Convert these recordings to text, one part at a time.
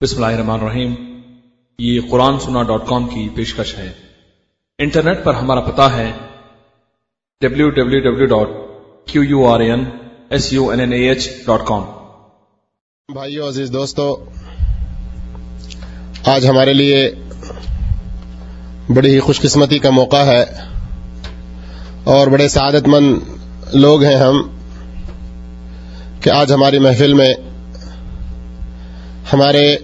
بسم اللہ الرحمن الرحیم۔ یہ قرآن سنا ڈاٹ کام کی پیشکش ہے۔ انٹرنیٹ پر ہمارا پتا ہے۔ W W W dot Q U R N S U N N H dot com بھائیو، عزیز دوستو، آج ہمارے لیے بڑی ہی خوش قسمتی کا موقع ہے اور بڑے سعادت مند لوگ ہیں ہم کہ آج ہماری محفل میں ہمارے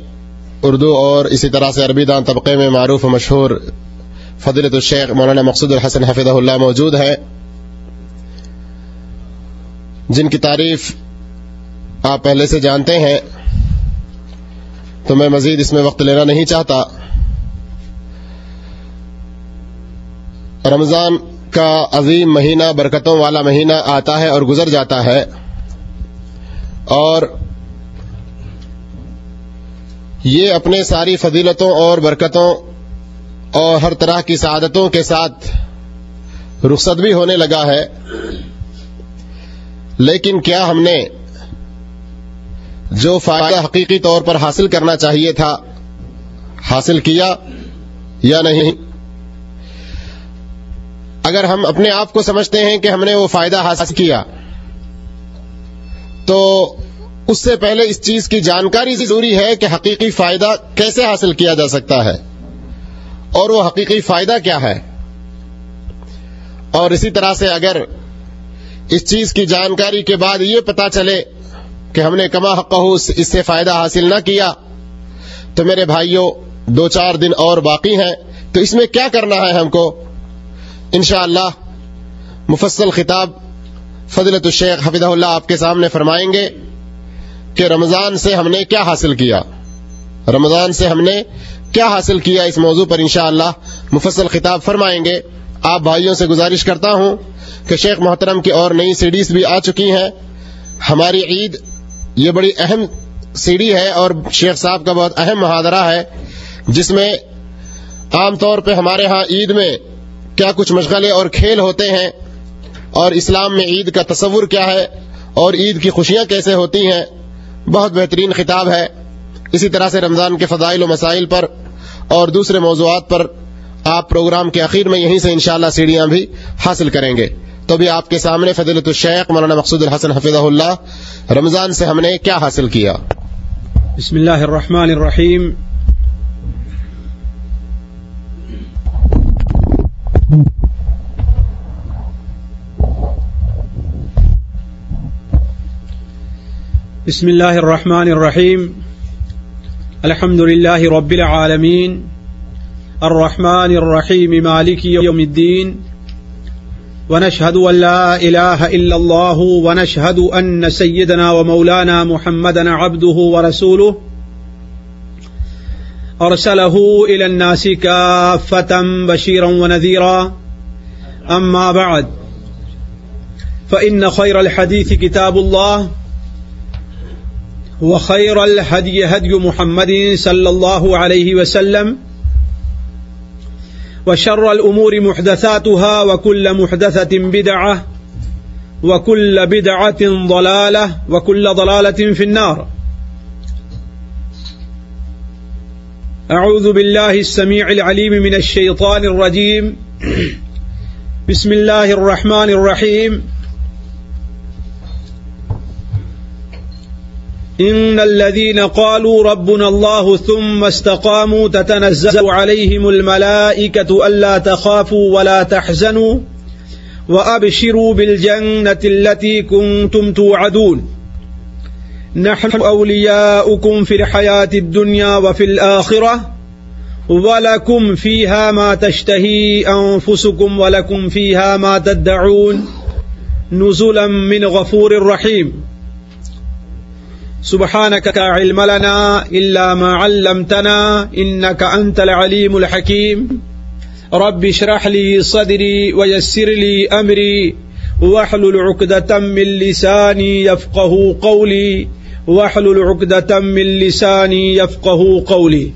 اردو اور اسی طرح سے عربی دان طبقے میں معروف و مشہور فضلت الشیخ مولانا مقصود الحسن حفظ اللہ موجود ہے، جن کی تعریف آپ پہلے سے جانتے ہیں، تو میں مزید اس میں وقت لینا نہیں چاہتا۔ رمضان کا عظیم مہینہ برکتوں والا مہینہ آتا ہے اور گزر جاتا ہے اور یہ اپنے ساری فضیلتوں اور برکتوں اور ہر طرح کی سعادتوں کے ساتھ رخصت بھی ہونے لگا ہے۔ لیکن کیا ہم نے جو فائدہ حقیقی طور پر حاصل کرنا چاہیے تھا، حاصل کیا یا نہیں؟ اگر ہم اپنے آپ کو سمجھتے ہیں کہ ہم نے وہ فائدہ حاصل کیا، تو اس سے پہلے اس چیز کی جانکاری ضروری ہے کہ حقیقی فائدہ کیسے حاصل کیا جا سکتا ہے اور وہ حقیقی فائدہ کیا ہے اور اسی طرح سے اگر اس چیز کی جانکاری کے بعد یہ پتا چلے کہ ہم نے کما حق اس سے فائدہ حاصل نہ کیا تو میرے بھائیوں، دو چار دن اور باقی ہیں، تو اس میں کیا کرنا ہے ہم کو؟ انشاءاللہ، مفصل خطاب فضلت الشیخ حفظہ اللہ آپ کے سامنے فرمائیں گے۔ کہ رمضان سے ہم نے کیا حاصل کیا؟ رمضان سے ہم نے کیا حاصل کیا اس موضوع پر انشاءاللہ مفصل خطاب فرمائیں گے۔ آپ بھائیوں سے گزارش کرتا ہوں کہ شیخ محترم کی اور نئی سیڈیز بھی آ چکی ہیں۔ ہماری عید یہ بڑی اہم سیڑھی ہے اور شیخ صاحب کا بہت اہم محاذرہ ہے، جس میں عام طور پہ ہمارے ہاں عید میں کیا کچھ مشغلے اور کھیل ہوتے ہیں اور اسلام میں عید کا تصور کیا ہے اور عید کی خوشیاں کیسے ہوتی ہیں۔ بہت بہترین خطاب ہے۔ اسی طرح سے رمضان کے فضائل و مسائل پر اور دوسرے موضوعات پر آپ پروگرام کے اخیر میں یہیں سے انشاءاللہ سیڑھیاں بھی حاصل کریں گے۔ تو بھی آپ کے سامنے فضلت الشیخ مولانا مقصود الحسن حفظ اللہ۔ رمضان سے ہم نے کیا حاصل کیا؟ بسم اللہ الرحمن الرحیم۔ بسم الله الرحمن الرحيم. الحمد لله رب العالمين. الرحمن الرحيم، مالك يوم الدين. ونشهد أن لا إله إلا الله، ونشهد أن سيدنا ومولانا محمدا عبده ورسوله. أرسله إلى الناس كافة بشيرا ونذيرا. أما بعد، فإن خير الحديث كتاب الله. وخير الهدي هدي محمد صلى الله عليه وسلم وشر الأمور محدثاتها وكل محدثة بدعة وكل بدعة ضلالة وكل ضلالة في النار. أعوذ بالله السميع العليم من الشيطان الرجيم. بسم الله الرحمن الرحيم. إن الذين قالوا ربنا الله ثم استقاموا تتنزل عليهم الملائكة ألا تخافوا ولا تحزنوا وأبشروا بالجنة التي كنتم توعدون نحن أولياؤكم في الحياة الدنيا وفي الآخرة ولكم فيها ما تشتهي أنفسكم ولكم فيها ما تدعون نزلا من غفور رحيم سبحانك لا علم لنا إلا ما علمتنا إنك أنت العليم الحكيم. رب اشرح لي صدري ويسر لي أمري واحلل عقدة من لساني يفقه قولي. واحلل عقدة من لساني يفقه قولي.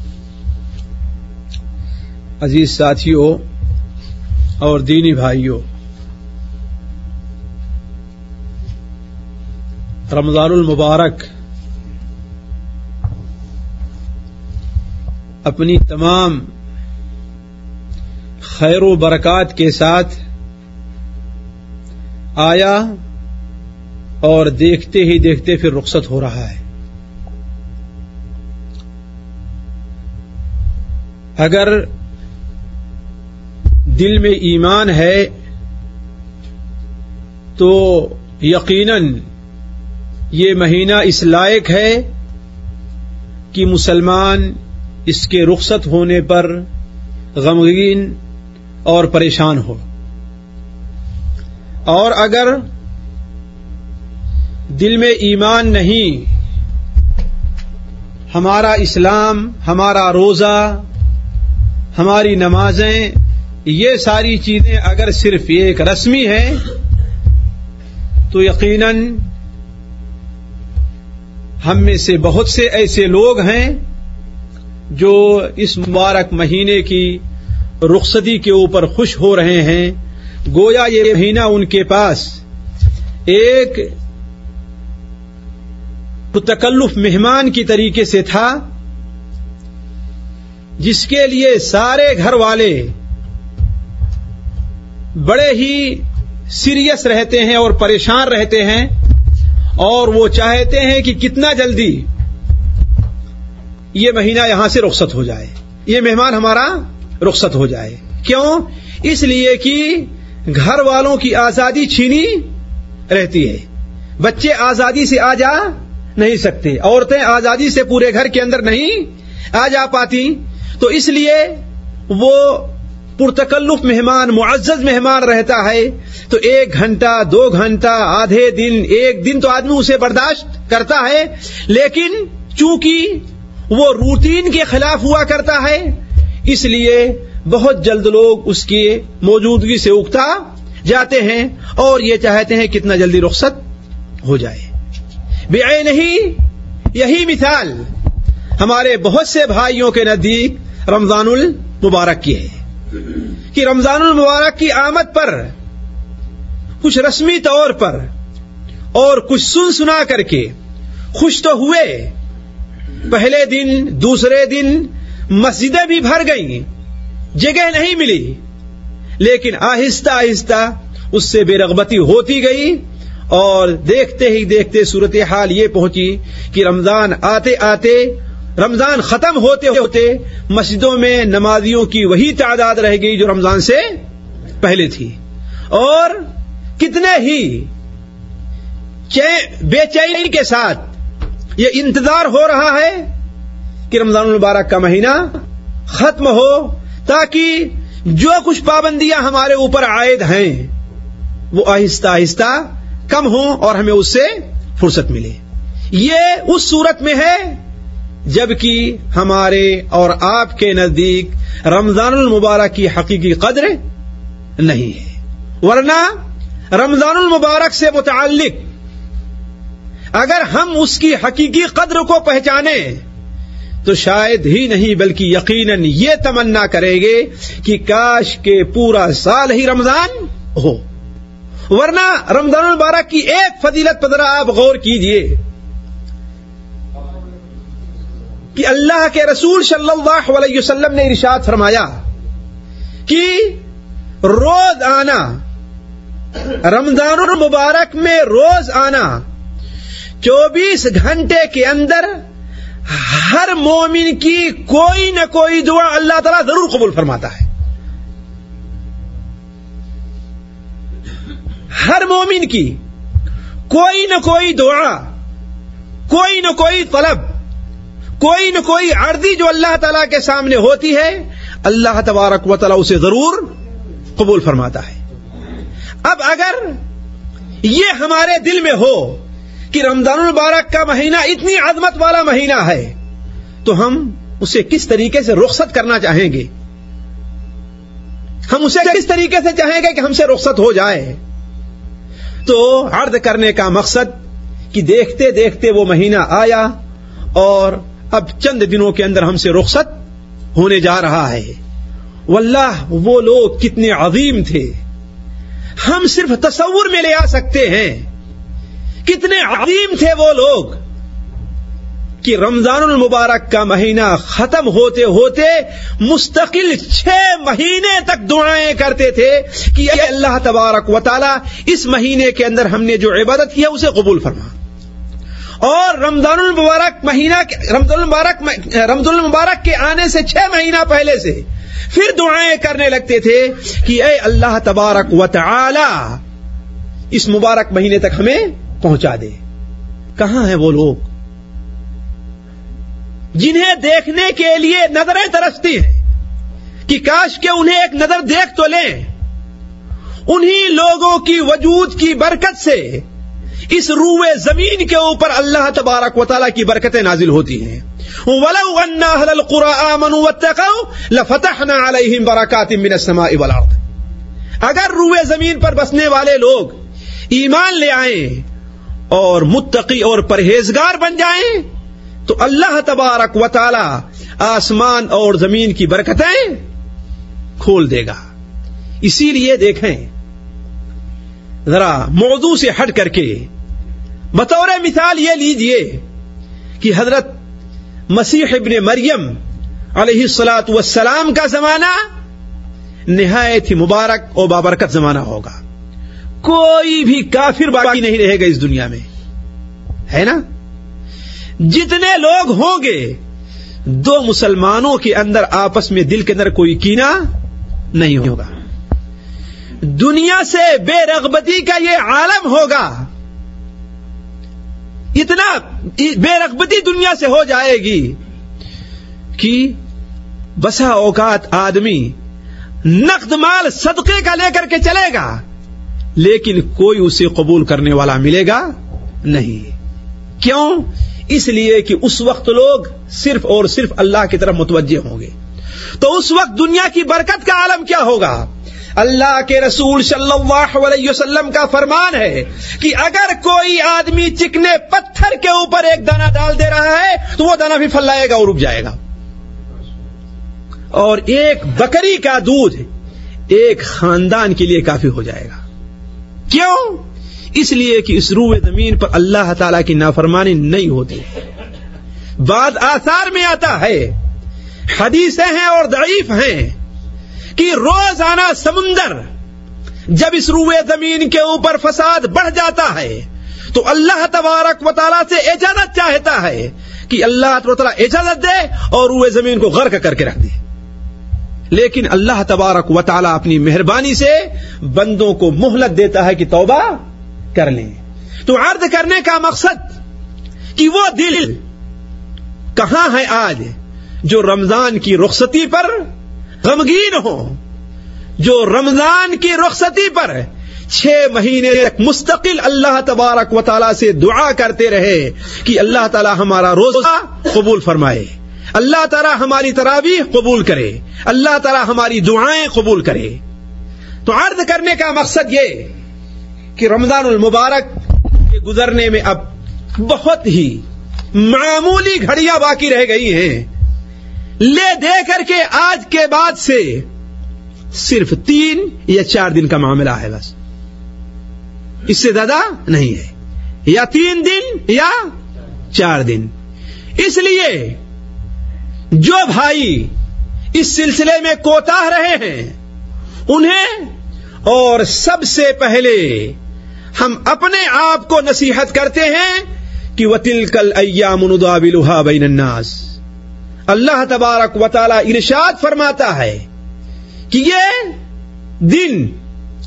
عزیز ساتھیوں اور دینی بھائیوں رمضان المبارک اپنی تمام خیر و برکات کے ساتھ آیا اور دیکھتے ہی دیکھتے پھر رخصت ہو رہا ہے۔ اگر دل میں ایمان ہے تو یقیناً یہ مہینہ اس لائق ہے کہ مسلمان اس کے رخصت ہونے پر غمگین اور پریشان ہو۔ اور اگر دل میں ایمان نہیں، ہمارا اسلام، ہمارا روزہ، ہماری نمازیں، یہ ساری چیزیں اگر صرف ایک رسمی ہے تو یقیناً ہم میں سے بہت سے ایسے لوگ ہیں جو اس مبارک مہینے کی رخصتی کے اوپر خوش ہو رہے ہیں، گویا یہ مہینہ ان کے پاس ایک تکلف مہمان کی طریقے سے تھا، جس کے لیے سارے گھر والے بڑے ہی سیریس رہتے ہیں اور پریشان رہتے ہیں، اور وہ چاہتے ہیں کہ کتنا جلدی یہ مہینہ یہاں سے رخصت ہو جائے۔ یہ مہمان ہمارا رخصت ہو جائے۔ کیوں؟ اس لیے کہ گھر والوں کی آزادی چھینی رہتی ہے۔ بچے آزادی سے آ جا نہیں سکتے۔ عورتیں آزادی سے پورے گھر کے اندر نہیں آ جا پاتی۔ تو اس لیے وہ پرتکلف مہمان، معزز مہمان رہتا ہے۔ تو ایک گھنٹہ، دو گھنٹہ، آدھے دن، ایک دن تو آدمی اسے برداشت کرتا ہے۔ لیکن چونکہ وہ روٹین کے خلاف ہوا کرتا ہے اس لیے بہت جلد لوگ اس کی موجودگی سے اگتا جاتے ہیں اور یہ چاہتے ہیں کتنا جلدی رخصت ہو جائے۔ بے نہیں یہی مثال ہمارے بہت سے بھائیوں کے نزدیک رمضان المبارک کی ہے کہ رمضان المبارک کی آمد پر کچھ رسمی طور پر اور کچھ سن سنا کر کے خوش تو ہوئے پہلے دن، دوسرے دن مسجدیں بھی بھر گئیں، جگہ نہیں ملی۔ لیکن آہستہ آہستہ اس سے بے رغبتی ہوتی گئی اور دیکھتے ہی دیکھتے صورت حال یہ پہنچی کہ رمضان آتے آتے، رمضان ختم ہوتے ہوتے مسجدوں میں نمازیوں کی وہی تعداد رہ گئی جو رمضان سے پہلے تھی۔ اور کتنے ہی بے چینی کے ساتھ یہ انتظار ہو رہا ہے کہ رمضان المبارک کا مہینہ ختم ہو تاکہ جو کچھ پابندیاں ہمارے اوپر عائد ہیں وہ آہستہ آہستہ کم ہوں اور ہمیں اس سے فرصت ملے۔ یہ اس صورت میں ہے جبکہ ہمارے اور آپ کے نزدیک رمضان المبارک کی حقیقی قدر نہیں ہے۔ ورنہ رمضان المبارک سے متعلق اگر ہم اس کی حقیقی قدر کو پہچانے تو شاید ہی نہیں، بلکہ یقیناً یہ تمنا کریں گے کہ کاش کے پورا سال ہی رمضان ہو۔ ورنہ رمضان المبارک کی ایک فضیلت پدرا آپ غور کیجیے کہ اللہ کے رسول صلی اللہ علیہ وسلم نے ارشاد فرمایا کہ روز آنا، رمضان المبارک میں روز آنا چوبیس گھنٹے کے اندر ہر مومن کی کوئی نہ کوئی دعا اللہ تعالیٰ ضرور قبول فرماتا ہے۔ ہر مومن کی کوئی نہ کوئی دعا، کوئی نہ کوئی طلب، کوئی نہ کوئی عرضی جو اللہ تعالی کے سامنے ہوتی ہے، اللہ تبارک و تعالیٰ اسے ضرور قبول فرماتا ہے۔ اب اگر یہ ہمارے دل میں ہو کہ رمضان المبارک کا مہینہ اتنی عظمت والا مہینہ ہے، تو ہم اسے کس طریقے سے رخصت کرنا چاہیں گے؟ ہم اسے کس طریقے سے چاہیں گے کہ ہم سے رخصت ہو جائے؟ تو عرض کرنے کا مقصد کہ دیکھتے دیکھتے وہ مہینہ آیا اور اب چند دنوں کے اندر ہم سے رخصت ہونے جا رہا ہے۔ واللہ، وہ لوگ کتنے عظیم تھے۔ ہم صرف تصور میں لے آ سکتے ہیں۔ کتنے عظیم تھے وہ لوگ کہ رمضان المبارک کا مہینہ ختم ہوتے ہوتے مستقل چھ مہینے تک دعائیں کرتے تھے کہ اے اللہ تبارک و تعالی، اس مہینے کے اندر ہم نے جو عبادت کیا اسے قبول فرما۔ اور رمضان المبارک مہینہ رمضان المبارک رمضان المبارک کے آنے سے چھ مہینہ پہلے سے پھر دعائیں کرنے لگتے تھے کہ اے اللہ تبارک و تعالی، اس مبارک مہینے تک ہمیں پہنچا دے۔ کہاں ہیں وہ لوگ؟ جنہیں دیکھنے کے لیے نظریں ترستی ہیں، کہ کاش کے انہیں ایک نظر دیکھ تو لیں۔ انہی لوگوں کی وجود کی برکت سے اس روئے زمین کے اوپر اللہ تبارک و تعالیٰ کی برکتیں نازل ہوتی ہیں۔ وَلَوْ أَنَّ أَهْلَ الْقُرَىٰ آمَنُوا وَاتَّقَوْا لَفَتَحْنَا عَلَيْهِمْ بَرَكَاتٍ مِّنَ السَّمَاءِ وَالْأَرْضِ۔ اگر روئے زمین پر بسنے والے لوگ ایمان لے آئیں اور متقی اور پرہیزگار بن جائیں تو اللہ تبارک و تعالی آسمان اور زمین کی برکتیں کھول دے گا۔ اسی لیے دیکھیں، ذرا موضوع سے ہٹ کر کے بطور مثال یہ لیجیے کہ حضرت مسیح ابن مریم علیہ السلاۃ والسلام کا زمانہ نہایت ہی مبارک اور بابرکت زمانہ ہوگا۔ کوئی بھی کافر باقی نہیں رہے گا اس دنیا میں۔ ہے نا؟ جتنے لوگ ہوں گے، دو مسلمانوں کے اندر آپس میں دل کے اندر کوئی کینا نہیں ہوگا۔ دنیا سے بے رغبتی کا یہ عالم ہوگا۔ اتنا بے رغبتی دنیا سے ہو جائے گی کہ بسا اوقات آدمی نقد مال صدقے کا لے کر کے چلے گا۔ لیکن کوئی اسے قبول کرنے والا ملے گا نہیں۔ کیوں؟ اس لیے کہ اس وقت لوگ صرف اور صرف اللہ کی طرف متوجہ ہوں گے۔ تو اس وقت دنیا کی برکت کا عالم کیا ہوگا؟ اللہ کے رسول صلی اللہ علیہ وسلم کا فرمان ہے کہ اگر کوئی آدمی چکنے پتھر کے اوپر ایک دانا ڈال دے رہا ہے، تو وہ دانا بھی پھلائے گا اور رک جائے گا۔ اور ایک بکری کا دودھ ایک خاندان کے لیے کافی ہو جائے گا۔ کیوں؟ اس لیے کہ اس روح زمین پر اللہ تعالی کی نافرمانی نہیں ہوتی۔ بعد آثار میں آتا ہے۔ حدیثیں ہیں اور ضعیف ہیں کہ روزانہ سمندر جب اس روئے زمین کے اوپر فساد بڑھ جاتا ہے، تو اللہ تبارک و تعالیٰ سے اجازت چاہتا ہے کہ اللہ تعالیٰ اجازت دے اور روئے زمین کو غرق کر کے رکھ دے۔ لیکن اللہ تبارک و تعالیٰ اپنی مہربانی سے بندوں کو مہلت دیتا ہے کہ توبہ کر لیں۔ تو عرض کرنے کا مقصد کہ وہ دل کہاں ہے آج جو رمضان کی رخصتی پر غمگین ہو، جو رمضان کی رخصتی پر چھ مہینے تک مستقل اللہ تبارک و تعالیٰ سے دعا کرتے رہے کہ اللہ تعالیٰ ہمارا روزہ قبول فرمائے۔ اللہ تعالیٰ ہماری تراویح قبول کرے، اللہ تعالیٰ ہماری دعائیں قبول کرے۔ تو عرض کرنے کا مقصد یہ کہ رمضان المبارک کے گزرنے میں اب بہت ہی معمولی گھڑیاں باقی رہ گئی ہیں۔ لے دے کر کے آج کے بعد سے صرف تین یا چار دن کا معاملہ ہے بس۔ اس سے زیادہ نہیں ہے۔ یا تین دن یا چار دن۔ اس لیے جو بھائی اس سلسلے میں کوتا رہے ہیں، انہیں اور سب سے پہلے ہم اپنے آپ کو نصیحت کرتے ہیں کہ وہ کل ایام بین الناس۔ اللہ تبارک و تعالی ارشاد فرماتا ہے کہ یہ دن،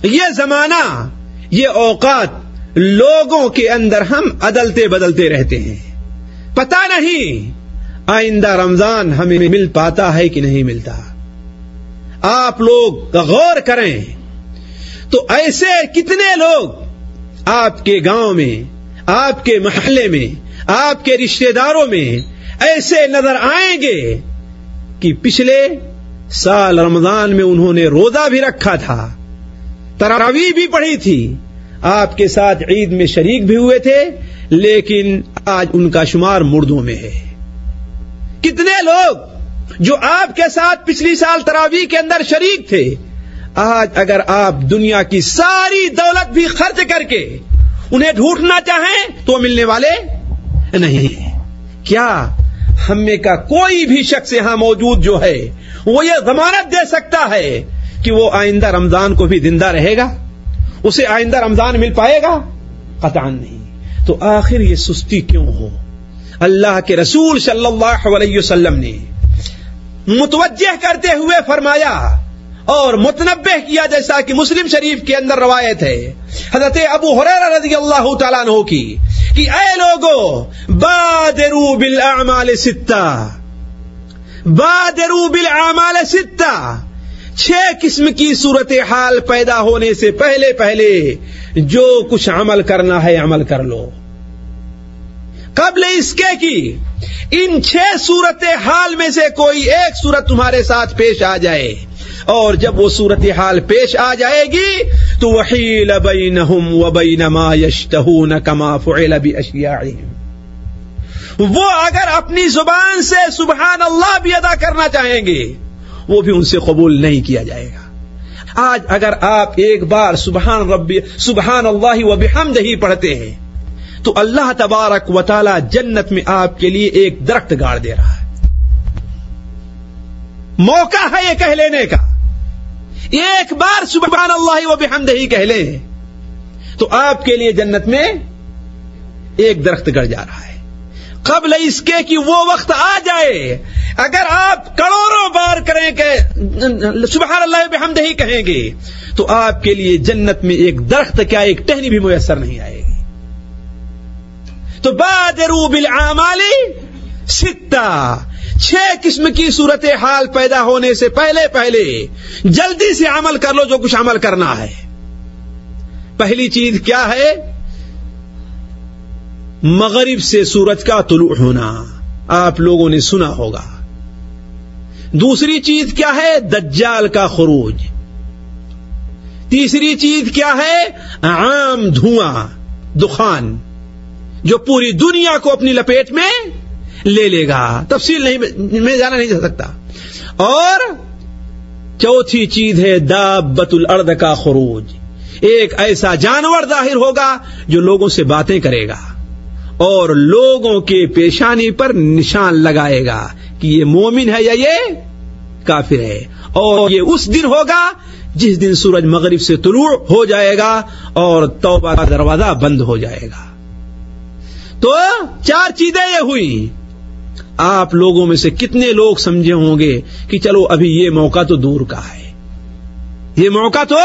یہ زمانہ، یہ اوقات لوگوں کے اندر ہم عدلتے بدلتے رہتے ہیں۔ پتا نہیں آئندہ رمضان ہمیں مل پاتا ہے کہ نہیں ملتا۔ آپ لوگ غور کریں۔ تو ایسے کتنے لوگ آپ کے گاؤں میں، آپ کے محلے میں، آپ کے رشتے داروں میں ایسے نظر آئیں گے کہ پچھلے سال رمضان میں انہوں نے روزہ بھی رکھا تھا۔ تراوی بھی پڑھی تھی۔ آپ کے ساتھ عید میں شریک بھی ہوئے تھے، لیکن آج ان کا شمار مردوں میں ہے۔ کتنے لوگ جو آپ کے ساتھ پچھلی سال تراوی کے اندر شریک تھے، آج اگر آپ دنیا کی ساری دولت بھی خرچ کر کے انہیں ڈھونڈنا چاہیں تو ملنے والے نہیں کیا ہم میں کا کوئی بھی شخص یہاں موجود جو ہے، وہ یہ ضمانت دے سکتا ہے کہ وہ آئندہ رمضان کو بھی زندہ رہے گا؟ اسے آئندہ رمضان مل پائے گا؟ قطعا نہیں۔ تو آخر یہ سستی کیوں ہو؟ اللہ کے رسول صلی اللہ علیہ وسلم نے متوجہ کرتے ہوئے فرمایا اور متنبع کیا جیسا کہ مسلم شریف کے اندر روایت ہے، حضرت ابو حریر رضی اللہ تعالیٰ عنہ کی کہ اے لوگو، بادرو بالاعمال ستہ بادرو بالاعمال ستہ چھ قسم کی صورت حال پیدا ہونے سے پہلے پہلے جو کچھ عمل کرنا ہے عمل کر لو۔ قبل اس کے کی؟ ان چھ صورت حال میں سے کوئی ایک صورت تمہارے ساتھ پیش آ جائے۔ اور جب وہ صورت حال پیش آ جائے گی، تو وحیل بینہم و بین ما یشتہون کما فعل باشیاعہم وہ اگر اپنی زبان سے سبحان اللہ بھی ادا کرنا چاہیں گے، وہ بھی ان سے قبول نہیں کیا جائے گا۔ آج اگر آپ ایک بار سبحان ربی سبحان اللہ و بحمد ہی پڑھتے ہیں تو اللہ تبارک و تعالی جنت میں آپ کے لیے ایک درخت گاڑ دے رہا ہے۔ موقع ہے یہ کہہ لینے کا۔ ایک بار سبحان اللہ و بحمد ہی کہہ لیں، تو آپ کے لیے جنت میں ایک درخت گڑ جا رہا ہے۔ قبل اس کے کہ وہ وقت آ جائے، اگر آپ کروڑوں بار کریں کہ سبحان اللہ بحمد ہی کہیں گے، تو آپ کے لیے جنت میں ایک درخت کیا، ایک ٹہنی بھی میسر نہیں آئے۔ گی تو بادرو بالعمالی ستہ چھ قسم کی صورت حال پیدا ہونے سے پہلے پہلے جلدی سے عمل کر لو جو کچھ عمل کرنا ہے۔ پہلی چیز کیا ہے؟ مغرب سے سورج کا طلوع ہونا۔ آپ لوگوں نے سنا ہوگا۔ دوسری چیز کیا ہے؟ دجال کا خروج۔ تیسری چیز کیا ہے؟ عام دھواں، دخان۔ جو پوری دنیا کو اپنی لپیٹ میں لے لے گا۔ تفصیل نہیں، میں جانا نہیں جا سکتا۔ اور چوتھی چیز ہے دابت الارض کا خروج۔ ایک ایسا جانور ظاہر ہوگا جو لوگوں سے باتیں کرے گا اور لوگوں کے پیشانی پر نشان لگائے گا کہ یہ مومن ہے یا یہ کافر ہے۔ اور یہ اس دن ہوگا جس دن سورج مغرب سے طلوع ہو جائے گا اور توبہ کا دروازہ بند ہو جائے گا۔ تو چار چیزیں یہ ہوئی۔ آپ لوگوں میں سے کتنے لوگ سمجھے ہوں گے کہ چلو ابھی یہ موقع تو دور کا ہے۔ یہ موقع تو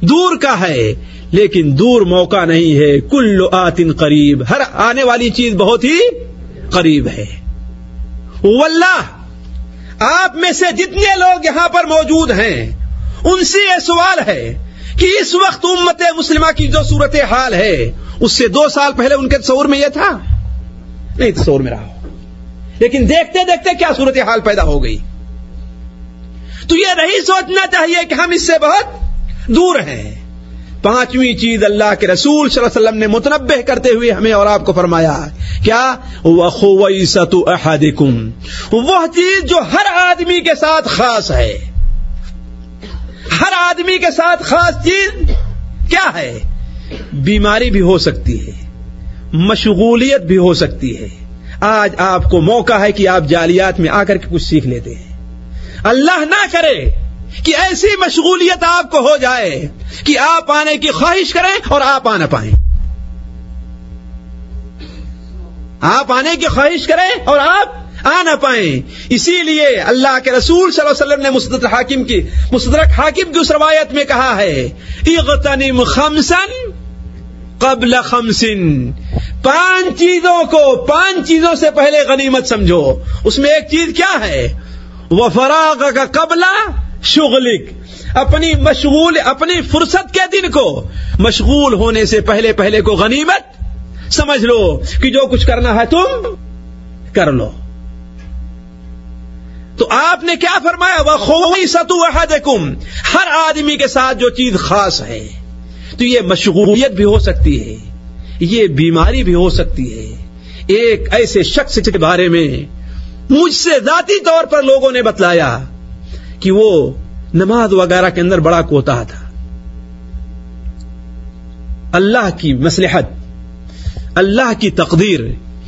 دور کا ہے، لیکن دور موقع نہیں ہے۔ کل آتن قریب، ہر آنے والی چیز بہت ہی قریب ہے۔ واللہ، آپ میں سے جتنے لوگ یہاں پر موجود ہیں، ان سے یہ سوال ہے کہ اس وقت امت مسلمہ کی جو صورت حال ہے اس سے دو سال پہلے ان کے تصور میں یہ تھا نہیں، تصور میں رہا لیکن دیکھتے دیکھتے کیا صورت حال پیدا ہو گئی۔ تو یہ نہیں سوچنا چاہیے کہ ہم اس سے بہت دور ہیں۔ پانچویں چیز اللہ کے رسول صلی اللہ علیہ وسلم نے متنبع کرتے ہوئے ہمیں اور آپ کو فرمایا، کیا؟ وہ چیز جو ہر آدمی کے ساتھ خاص ہے۔ ہر آدمی کے ساتھ خاص چیز کیا ہے؟ بیماری بھی ہو سکتی ہے، مشغولیت بھی ہو سکتی ہے۔ آج آپ کو موقع ہے کہ آپ جالیات میں آ کر کے کچھ سیکھ لیتے ہیں۔ اللہ نہ کرے کہ ایسی مشغولیت آپ کو ہو جائے کہ آپ آنے کی خواہش کریں اور آپ آ نہ پائیں۔ آپ آنے کی خواہش کریں اور آپ آ نہ پائیں۔ اسی لیے اللہ کے رسول صلی اللہ علیہ وسلم نے مستد حاکم کی، مستدرک حاکم کی اس روایت میں کہا ہے، اغتنم خمسن قبل خمسن۔ پانچ چیزوں کو، پانچ چیزوں سے پہلے غنیمت سمجھو۔ اس میں ایک چیز کیا ہے؟ وہ فراغ کا قبلہ شغلک۔ اپنی مشغول، اپنی فرصت کے دن کو۔ مشغول ہونے سے پہلے پہلے کو غنیمت۔ سمجھ لو کہ جو کچھ کرنا ہے تم کر لو۔ تو آپ نے کیا فرمایا؟ وہ خوی ستو ہر آدمی کے ساتھ جو چیز خاص ہے۔ تو یہ مشغولیت بھی ہو سکتی ہے، یہ بیماری بھی ہو سکتی ہے۔ ایک ایسے شخص کے بارے میں مجھ سے ذاتی طور پر لوگوں نے بتلایا کہ وہ نماز وغیرہ کے اندر بڑا کوتا تھا۔ اللہ کی مسلحت اللہ کی تقدیر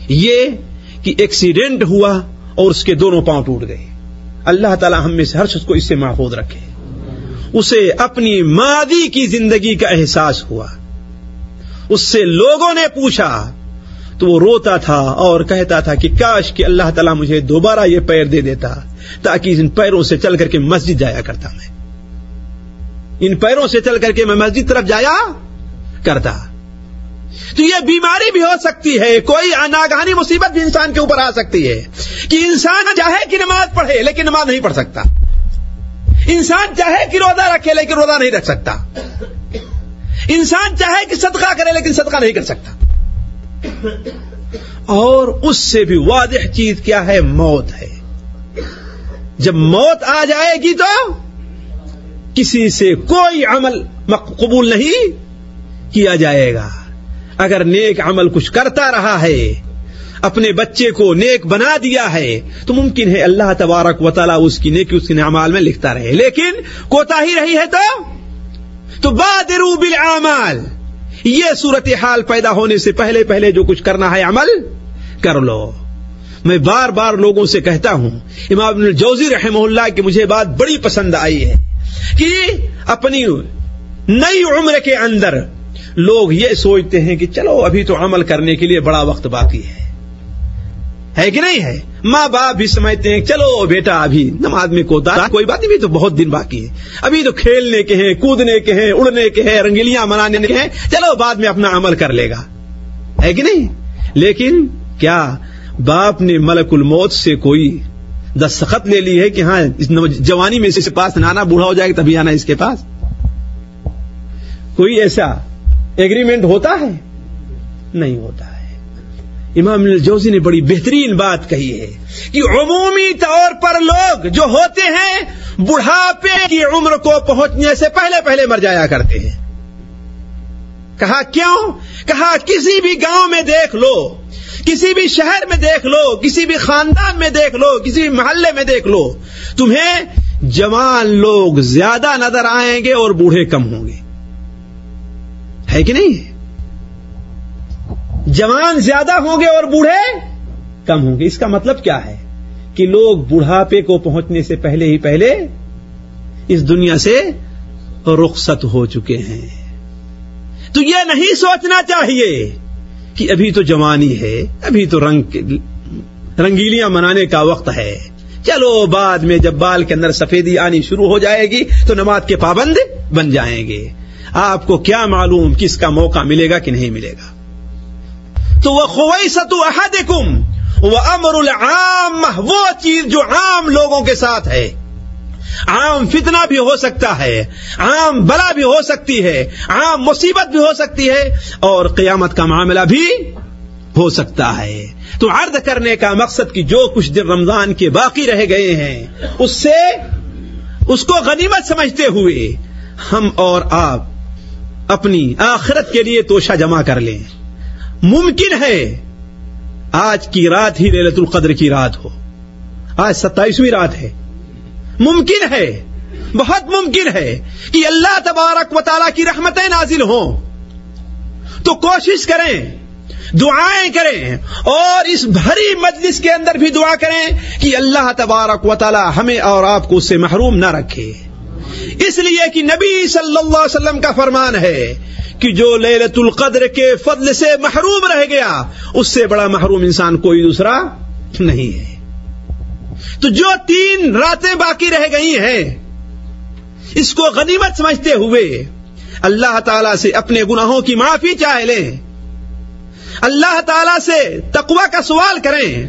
یہ کہ ایکسیڈنٹ ہوا اور اس کے دونوں پاؤں ٹوٹ گئے۔ اللہ تعالی ہم میں سے ہر شخص کو اس سے محفوظ رکھے۔ اسے اپنی مادی کی زندگی کا احساس ہوا۔ اس سے لوگوں نے پوچھا، تو وہ روتا تھا اور کہتا تھا کہ کاش کہ اللہ تعالیٰ مجھے دوبارہ یہ پیر دے دیتا، تاکہ ان پیروں سے چل کر کے مسجد جایا کرتا میں۔ ان پیروں سے چل کر کے میں مسجد طرف جایا کرتا۔ تو یہ بیماری بھی ہو سکتی ہے، کوئی ناگہانی مصیبت بھی انسان کے اوپر آ سکتی ہے۔ کہ انسان چاہے کہ نماز پڑھے، لیکن نماز نہیں پڑھ سکتا۔ انسان چاہے کہ روزہ رکھے لیکن روزہ نہیں رکھ سکتا۔ انسان چاہے کہ صدقہ کرے لیکن صدقہ نہیں کر سکتا۔ اور اس سے بھی واضح چیز کیا ہے؟ موت ہے۔ جب موت آ جائے گی تو کسی سے کوئی عمل قبول نہیں کیا جائے گا۔ اگر نیک عمل کچھ کرتا رہا ہے اپنے بچے کو نیک بنا دیا ہے تو ممکن ہے اللہ تبارک و تعالیٰ اس کی نیکی، اس کے اعمال میں لکھتا رہے۔ لیکن کوتا ہی رہی ہے تو؟ تو بادرو بالعمال۔ یہ صورت حال پیدا ہونے سے پہلے پہلے جو کچھ کرنا ہے عمل، کر لو۔ میں بار بار لوگوں سے کہتا ہوں، امام ابن الجوزی رحمہ اللہ کی مجھے بات بڑی پسند آئی ہے کہ اپنی نئی عمر کے اندر لوگ یہ سوچتے ہیں کہ چلو ابھی تو عمل کرنے کے لیے بڑا وقت باقی ہے۔ ہے کہ نہیں ہے؟ ماں باپ بھی سمجھتے ہیں، چلو بیٹا، ابھی نماز میں کوتا کوئی بات نہیں تو بہت دن باقی ہے۔ ابھی تو کھیلنے کے ہیں، کودنے کے ہیں، اڑنے کے ہیں، رنگیلیاں منانے کے ہیں۔ چلو بعد میں اپنا عمل کر لے گا۔ ہے کہ نہیں؟ لیکن کیا باپ نے ملک الموت سے کوئی دستخط لے لی ہے کہ ہاں جوانی میں اس پاس نانا بوڑھا ہو جائے گا، تبھی آنا اس کے پاس؟ کوئی ایسا ایگریمنٹ ہوتا ہے؟ نہیں ہوتا۔ ہے امام الجوزی نے بڑی بہترین بات کہی ہے کہ عمومی طور پر لوگ جو ہوتے ہیں، بڑھاپے کی عمر کو پہنچنے سے پہلے پہلے مر جایا کرتے ہیں۔ کہا کیوں؟ کہا کسی بھی گاؤں میں دیکھ لو، کسی بھی شہر میں دیکھ لو، کسی بھی خاندان میں دیکھ لو، کسی بھی محلے میں دیکھ لو، تمہیں جوان لوگ زیادہ نظر آئیں گے اور بوڑھے کم ہوں گے۔ ہے کہ نہیں؟ جوان زیادہ ہوں گے اور بوڑھے کم ہوں گے۔ اس کا مطلب کیا ہے؟ کہ لوگ بڑھاپے کو پہنچنے سے پہلے ہی پہلے اس دنیا سے رخصت ہو چکے ہیں۔ تو یہ نہیں سوچنا چاہیے کہ ابھی تو جوانی ہے، ابھی تو رنگ رنگیلیاں منانے کا وقت ہے۔ چلو بعد میں جب بال کے اندر سفیدی آنی شروع ہو جائے گی تو نماز کے پابند بن جائیں گے۔ آپ کو کیا معلوم کس کا موقع ملے گا کہ نہیں ملے گا؟ تو وہ خوئی ستو وہ امر العام، وہ چیز جو عام لوگوں کے ساتھ ہے۔ عام فتنہ بھی ہو سکتا ہے، عام بلا بھی ہو سکتی ہے، عام مصیبت بھی ہو سکتی ہے، اور قیامت کا معاملہ بھی ہو سکتا ہے۔ تو عرض کرنے کا مقصد کی جو کچھ دن رمضان کے باقی رہ گئے ہیں، اس سے اس کو غنیمت سمجھتے ہوئے ہم اور آپ اپنی آخرت کے لیے توشہ جمع کر لیں۔ ممکن ہے آج کی رات ہی للت القدر کی رات ہو۔ آج ستائیسویں رات ہے۔ ممکن ہے، بہت ممکن ہے کہ اللہ تبارک و تعالیٰ کی رحمتیں نازل ہوں۔ تو کوشش کریں، دعائیں کریں اور اس بھری مجلس کے اندر بھی دعا کریں کہ اللہ تبارک و تعالی ہمیں اور آپ کو اس سے محروم نہ رکھے۔ اس لیے کہ نبی صلی اللہ علیہ وسلم کا فرمان ہے کہ جو لیلت القدر کے فضل سے محروم رہ گیا، اس سے بڑا محروم انسان کوئی دوسرا نہیں ہے۔ تو جو تین راتیں باقی رہ گئی ہیں، اس کو غنیمت سمجھتے ہوئے اللہ تعالی سے اپنے گناہوں کی معافی چاہ لیں۔ اللہ تعالی سے تقوی کا سوال کریں۔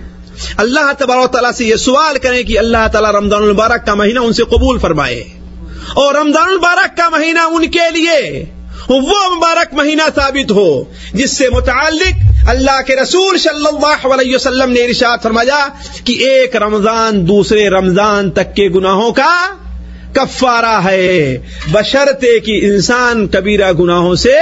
اللہ تبار تعالیٰ سے یہ سوال کریں کہ اللہ تعالیٰ رمضان المبارک کا مہینہ ان سے قبول فرمائے۔ اور رمضان المبارک کا مہینہ ان کے لیے وہ مبارک مہینہ ثابت ہو، جس سے متعلق اللہ کے رسول صلی اللہ علیہ وسلم نے ارشاد فرمایا کہ ایک رمضان دوسرے رمضان تک کے گناہوں کا کفارہ ہے۔ بشرتے کہ انسان کبیرہ گناہوں سے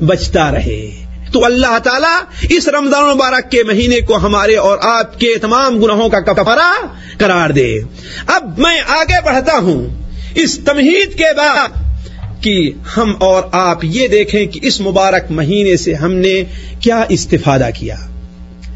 بچتا رہے۔ تو اللہ تعالیٰ اس رمضان مبارک کے مہینے کو ہمارے اور آپ کے تمام گناہوں کا کفارہ قرار دے۔ اب میں آگے بڑھتا ہوں۔ اس تمہید کے بعد کہ ہم اور آپ یہ دیکھیں کہ اس مبارک مہینے سے ہم نے کیا استفادہ کیا۔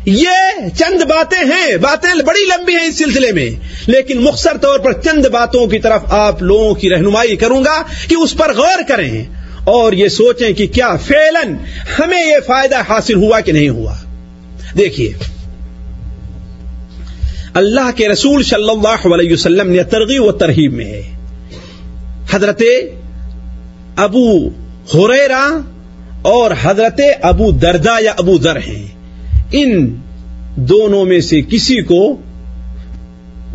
یہ چند باتیں ہیں، باتیں بڑی لمبی ہیں اس سلسلے میں، لیکن مختصر طور پر چند باتوں کی طرف آپ لوگوں کی رہنمائی کروں گا کہ اس پر غور کریں اور یہ سوچیں کہ کیا فیلن ہمیں یہ فائدہ حاصل ہوا کہ نہیں ہوا۔ دیکھیے۔ اللہ کے رسول صلی اللہ علیہ وسلم نے ترغیب و ترغیب میں ہے۔ حضرت ابو ہریرا اور حضرت ابو دردا یا ابو در ہیں۔ ان دونوں میں سے کسی کو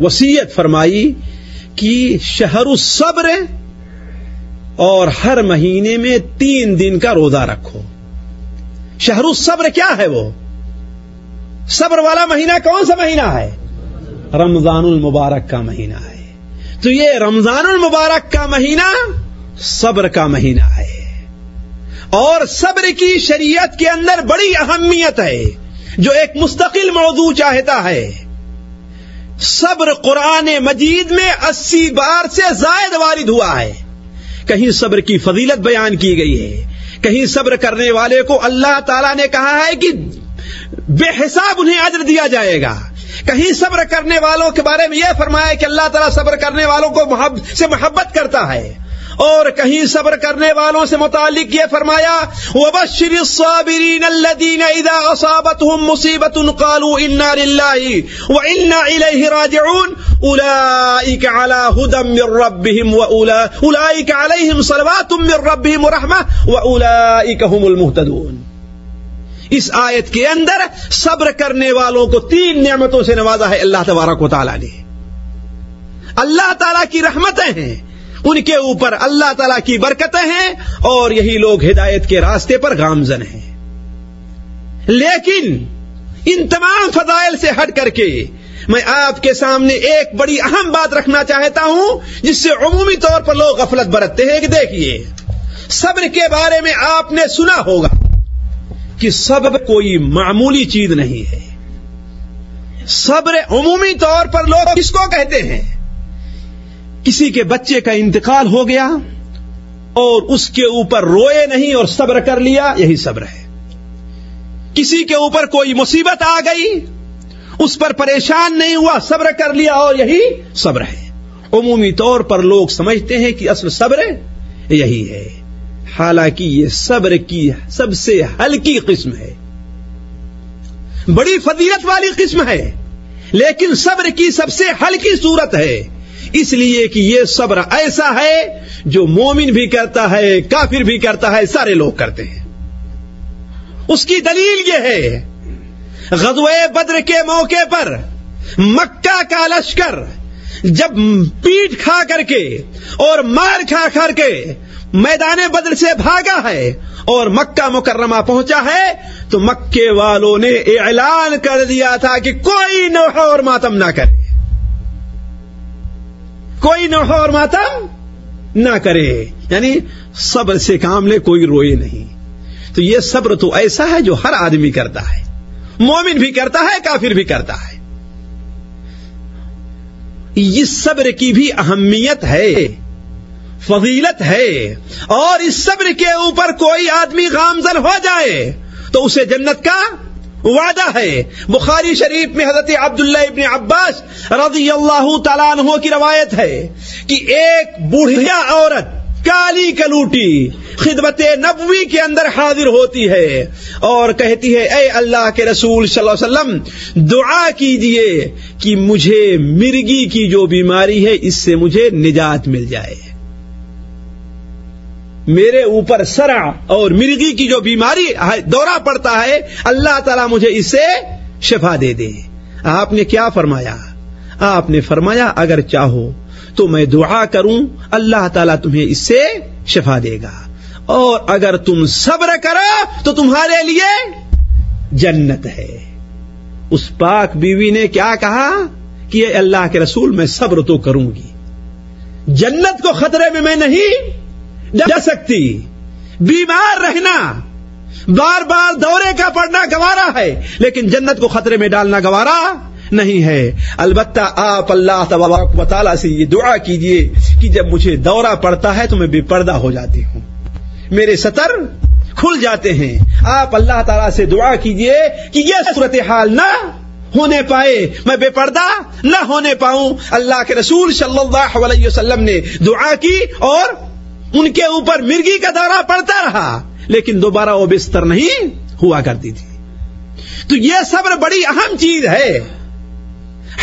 وسیعت فرمائی کہ شہر الصبر اور ہر مہینے میں تین دن کا روزہ رکھو۔ شہر الصبر کیا ہے وہ؟ صبر والا مہینہ کون سا مہینہ ہے؟ رمضان المبارک کا مہینہ ہے۔ تو یہ رمضان المبارک کا مہینہ صبر کا مہینہ ہے۔ اور صبر کی شریعت کے اندر بڑی اہمیت ہے، جو ایک مستقل موضوع چاہتا ہے۔ صبر قرآن مجید میں اسی بار سے زائد وارد ہوا ہے۔ کہیں صبر کی فضیلت بیان کی گئی ہے۔ کہیں صبر کرنے والے کو اللہ تعالی نے کہا ہے کہ بے حساب انہیں عجر دیا جائے گا۔ کہیں صبر کرنے والوں کے بارے میں یہ فرمایا کہ اللہ تعالیٰ صبر کرنے والوں کو محب سے محبت کرتا ہے۔ اور کہیں صبر کرنے والوں سے متعلق یہ فرمایا، وبشر الصابرین الذین اذا اصابتهم مصیبت قالوا انا للہ وانا الیہ راجعون۔ اولئک علی هدى من ربهم واولئک علیہم صلوات من ربهم ورحمہ واولئک هم المهتدون۔ اس آیت کے اندر صبر کرنے والوں کو تین نعمتوں سے نوازا ہے اللہ تبارک و تعالی نے۔ اللہ تعالی کی رحمتیں ہیں، ان کے اوپر اللہ تعالی کی برکتیں ہیں اور یہی لوگ ہدایت کے راستے پر گامزن ہیں۔ لیکن ان تمام فضائل سے ہٹ کر کے میں آپ کے سامنے ایک بڑی اہم بات رکھنا چاہتا ہوں، جس سے عمومی طور پر لوگ غفلت برتتے ہیں، کہ دیکھیے، صبر کے بارے میں آپ نے سنا ہوگا۔ کہ صبر کوئی معمولی چیز نہیں ہے۔ صبر عمومی طور پر لوگ کس کو کہتے ہیں؟ کسی کے بچے کا انتقال ہو گیا اور اس کے اوپر روئے نہیں اور صبر کر لیا، یہی صبر ہے۔ کسی کے اوپر کوئی مصیبت آ گئی، اس پر پریشان نہیں ہوا، صبر کر لیا اور یہی صبر ہے۔ عمومی طور پر لوگ سمجھتے ہیں کہ اصل صبر یہی ہے۔ حالانکہ یہ صبر کی سب سے ہلکی قسم ہے۔ بڑی فضیلت والی قسم ہے، لیکن صبر کی سب سے ہلکی صورت ہے۔ اس لیے کہ یہ صبر ایسا ہے جو مومن بھی کرتا ہے، کافر بھی کرتا ہے، سارے لوگ کرتے ہیں۔ اس کی دلیل یہ ہے، غزوہ بدر کے موقع پر مکہ کا لشکر جب پیٹ کھا کر کے اور مار کھا کر کے میدان بدر سے بھاگا ہے اور مکہ مکرمہ پہنچا ہے، تو مکے والوں نے اعلان کر دیا تھا کہ کوئی نوح اور ماتم نہ کرے۔ کوئی نوح اور ماتم نہ کرے۔ یعنی صبر سے کام لے، کوئی روئے نہیں۔ تو یہ صبر تو ایسا ہے جو ہر آدمی کرتا ہے۔ مومن بھی کرتا ہے، کافر بھی کرتا ہے۔ اس صبر کی بھی اہمیت ہے۔ فضیلت ہے اور اس صبر کے اوپر کوئی آدمی گامزن ہو جائے تو اسے جنت کا وعدہ ہے۔ بخاری شریف میں حضرت عبداللہ ابن عباس رضی اللہ تعالیٰ عنہ کی روایت ہے کہ ایک بڑھیا عورت کالی کلوٹی خدمت نبوی کے اندر حاضر ہوتی ہے اور کہتی ہے، اے اللہ کے رسول صلی اللہ علیہ وسلم، دعا کیجیے کہ مجھے مرگی کی جو بیماری ہے، اس سے مجھے نجات مل جائے۔ میرے اوپر سرا اور مرغی کی جو بیماری دورہ پڑتا ہے، اللہ تعالیٰ مجھے اس سے شفا دے دے۔ آپ نے کیا فرمایا؟ آپ نے فرمایا، اگر چاہو تو میں دعا کروں، اللہ تعالیٰ تمہیں اس سے شفا دے گا۔ اور اگر تم صبر کرو، تو تمہارے لیے جنت ہے۔ اس پاک بیوی نے کیا کہا؟ کہ اللہ کے رسول، میں صبر تو کروں گی۔ جنت کو خطرے میں میں نہیں جا سکتی۔ بیمار رہنا۔ بار بار دورے کا پڑنا گوارا ہے، لیکن جنت کو خطرے میں ڈالنا گوارا نہیں ہے۔ البتہ آپ اللہ تبارک و تعالیٰ سے یہ دعا کیجیے کہ جب مجھے دورہ پڑتا ہے تو میں بے پردہ ہو جاتی ہوں۔ میرے سطر کھل جاتے ہیں۔ آپ اللہ تعالیٰ سے دعا کیجیے کہ یہ صورتحال نہ ہونے پائے۔ میں بے پردہ نہ ہونے پاؤں۔ اللہ کے رسول صلی اللہ علیہ وسلم نے دعا کی اور ان کے اوپر مرگی کا دورہ پڑتا رہا، لیکن دوبارہ وہ بستر نہیں ہوا کرتی تھی۔ تو یہ صبر بڑی اہم چیز ہے۔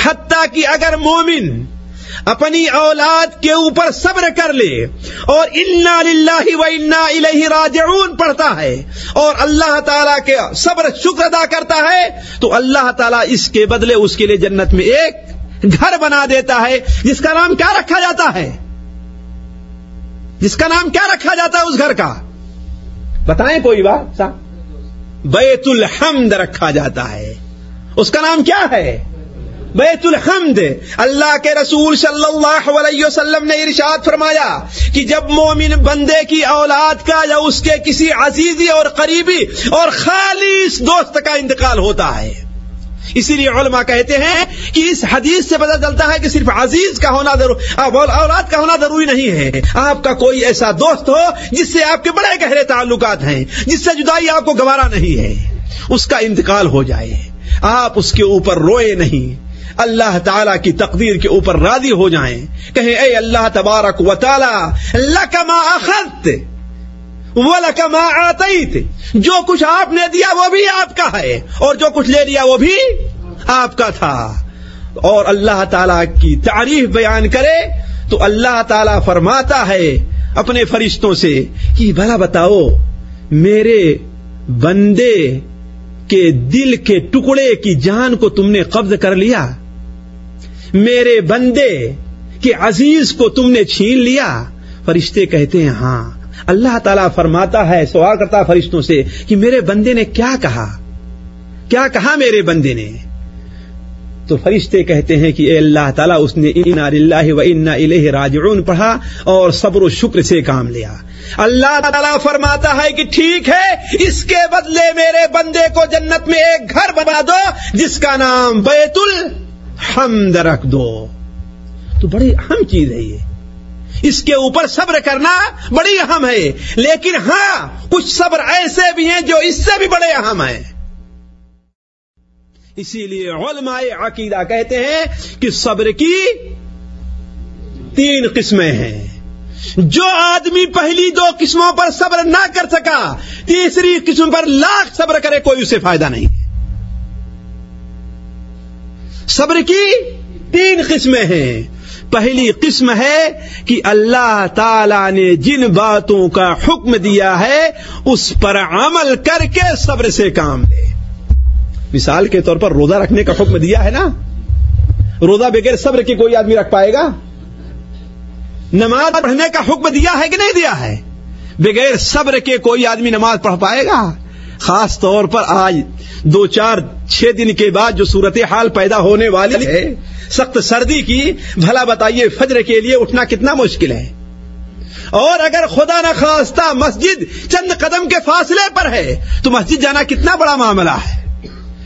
حتیٰ کہ اگر مومن اپنی اولاد کے اوپر صبر کر لے اور انا للہ و انا الہ راجعون پڑھتا ہے اور اللہ تعالیٰ کے صبر شکر ادا کرتا ہے، تو اللہ تعالیٰ اس کے بدلے اس کے لیے جنت میں ایک گھر بنا دیتا ہے، جس کا نام کیا رکھا جاتا ہے؟ جس کا نام کیا رکھا جاتا ہے اس گھر کا؟ بتائیں کوئی بات بیت الحمد رکھا جاتا ہے۔ اس کا نام کیا ہے؟ بیت الحمد۔ اللہ کے رسول صلی اللہ علیہ وسلم نے ارشاد فرمایا کہ جب مومن بندے کی اولاد کا یا اس کے کسی عزیزی اور قریبی اور خالص دوست کا انتقال ہوتا ہے اسی لیے علماء کہتے ہیں کہ اس حدیث سے پتہ چلتا ہے کہ صرف عزیز کا ہونا اولاد کا ہونا ضروری نہیں ہے۔ آپ کا کوئی ایسا دوست ہو جس سے آپ کے بڑے گہرے تعلقات ہیں، جس سے جدائی آپ کو گوارا نہیں ہے۔ اس کا انتقال ہو جائے۔ آپ اس کے اوپر روئے نہیں۔ اللہ تعالیٰ کی تقدیر کے اوپر راضی ہو جائیں۔ کہیں، اے اللہ تبارک و تعالی لکما اخذت ولکما آتیت جو کچھ آپ نے دیا وہ بھی آپ کا ہے، اور جو کچھ لے لیا وہ بھی آپ کا تھا۔ اور اللہ تعالیٰ کی تعریف بیان کرے تو اللہ تعالیٰ فرماتا ہے اپنے فرشتوں سے کہ بھلا بتاؤ، میرے بندے کے دل کے ٹکڑے کی جان کو تم نے قبض کر لیا۔ میرے بندے کے عزیز کو تم نے چھین لیا۔ فرشتے کہتے ہیں ہاں اللہ تعالیٰ فرماتا ہے، سوال کرتا فرشتوں سے کہ میرے بندے نے کیا کہا؟ کیا کہا میرے بندے نے؟ تو فرشتے کہتے ہیں کہ اے اللہ تعالیٰ، اس نے انا للہ و انا الہ راجعون پڑھا اور صبر و شکر سے کام لیا۔ اللہ تعالیٰ فرماتا ہے کہ ٹھیک ہے، اس کے بدلے میرے بندے کو جنت میں ایک گھر بنا دو، جس کا نام بیت الحمد رکھ دو۔ تو بڑی اہم چیز ہے یہ۔ اس کے اوپر صبر کرنا بڑی اہم ہے لیکن ہاں کچھ صبر ایسے بھی ہیں جو اس سے بھی بڑے اہم ہیں۔ اسی لیے علماء عقیدہ کہتے ہیں کہ صبر کی تین قسمیں ہیں۔ جو آدمی پہلی دو قسموں پر صبر نہ کر سکا، تیسری قسم پر لاکھ صبر کرے، کوئی اسے فائدہ نہیں۔ صبر کی تین قسمیں ہیں۔ پہلی قسم ہے کہ اللہ تعالی نے جن باتوں کا حکم دیا ہے، اس پر عمل کر کے صبر سے کام لے۔ مثال کے طور پر روزہ رکھنے کا حکم دیا ہے نا؟ روزہ بغیر صبر کے کوئی آدمی رکھ پائے گا؟ نماز پڑھنے کا حکم دیا ہے کہ نہیں دیا ہے؟ بغیر صبر کے کوئی آدمی نماز پڑھ پائے گا؟ خاص طور پر آج دو چار چھ دن کے بعد جو صورت حال پیدا ہونے والی ہے سخت سردی کی، بھلا بتائیے فجر کے لیے اٹھنا کتنا مشکل ہے۔ اور اگر خدا نہ خواستہ مسجد چند قدم کے فاصلے پر ہے، تو مسجد جانا کتنا بڑا معاملہ ہے۔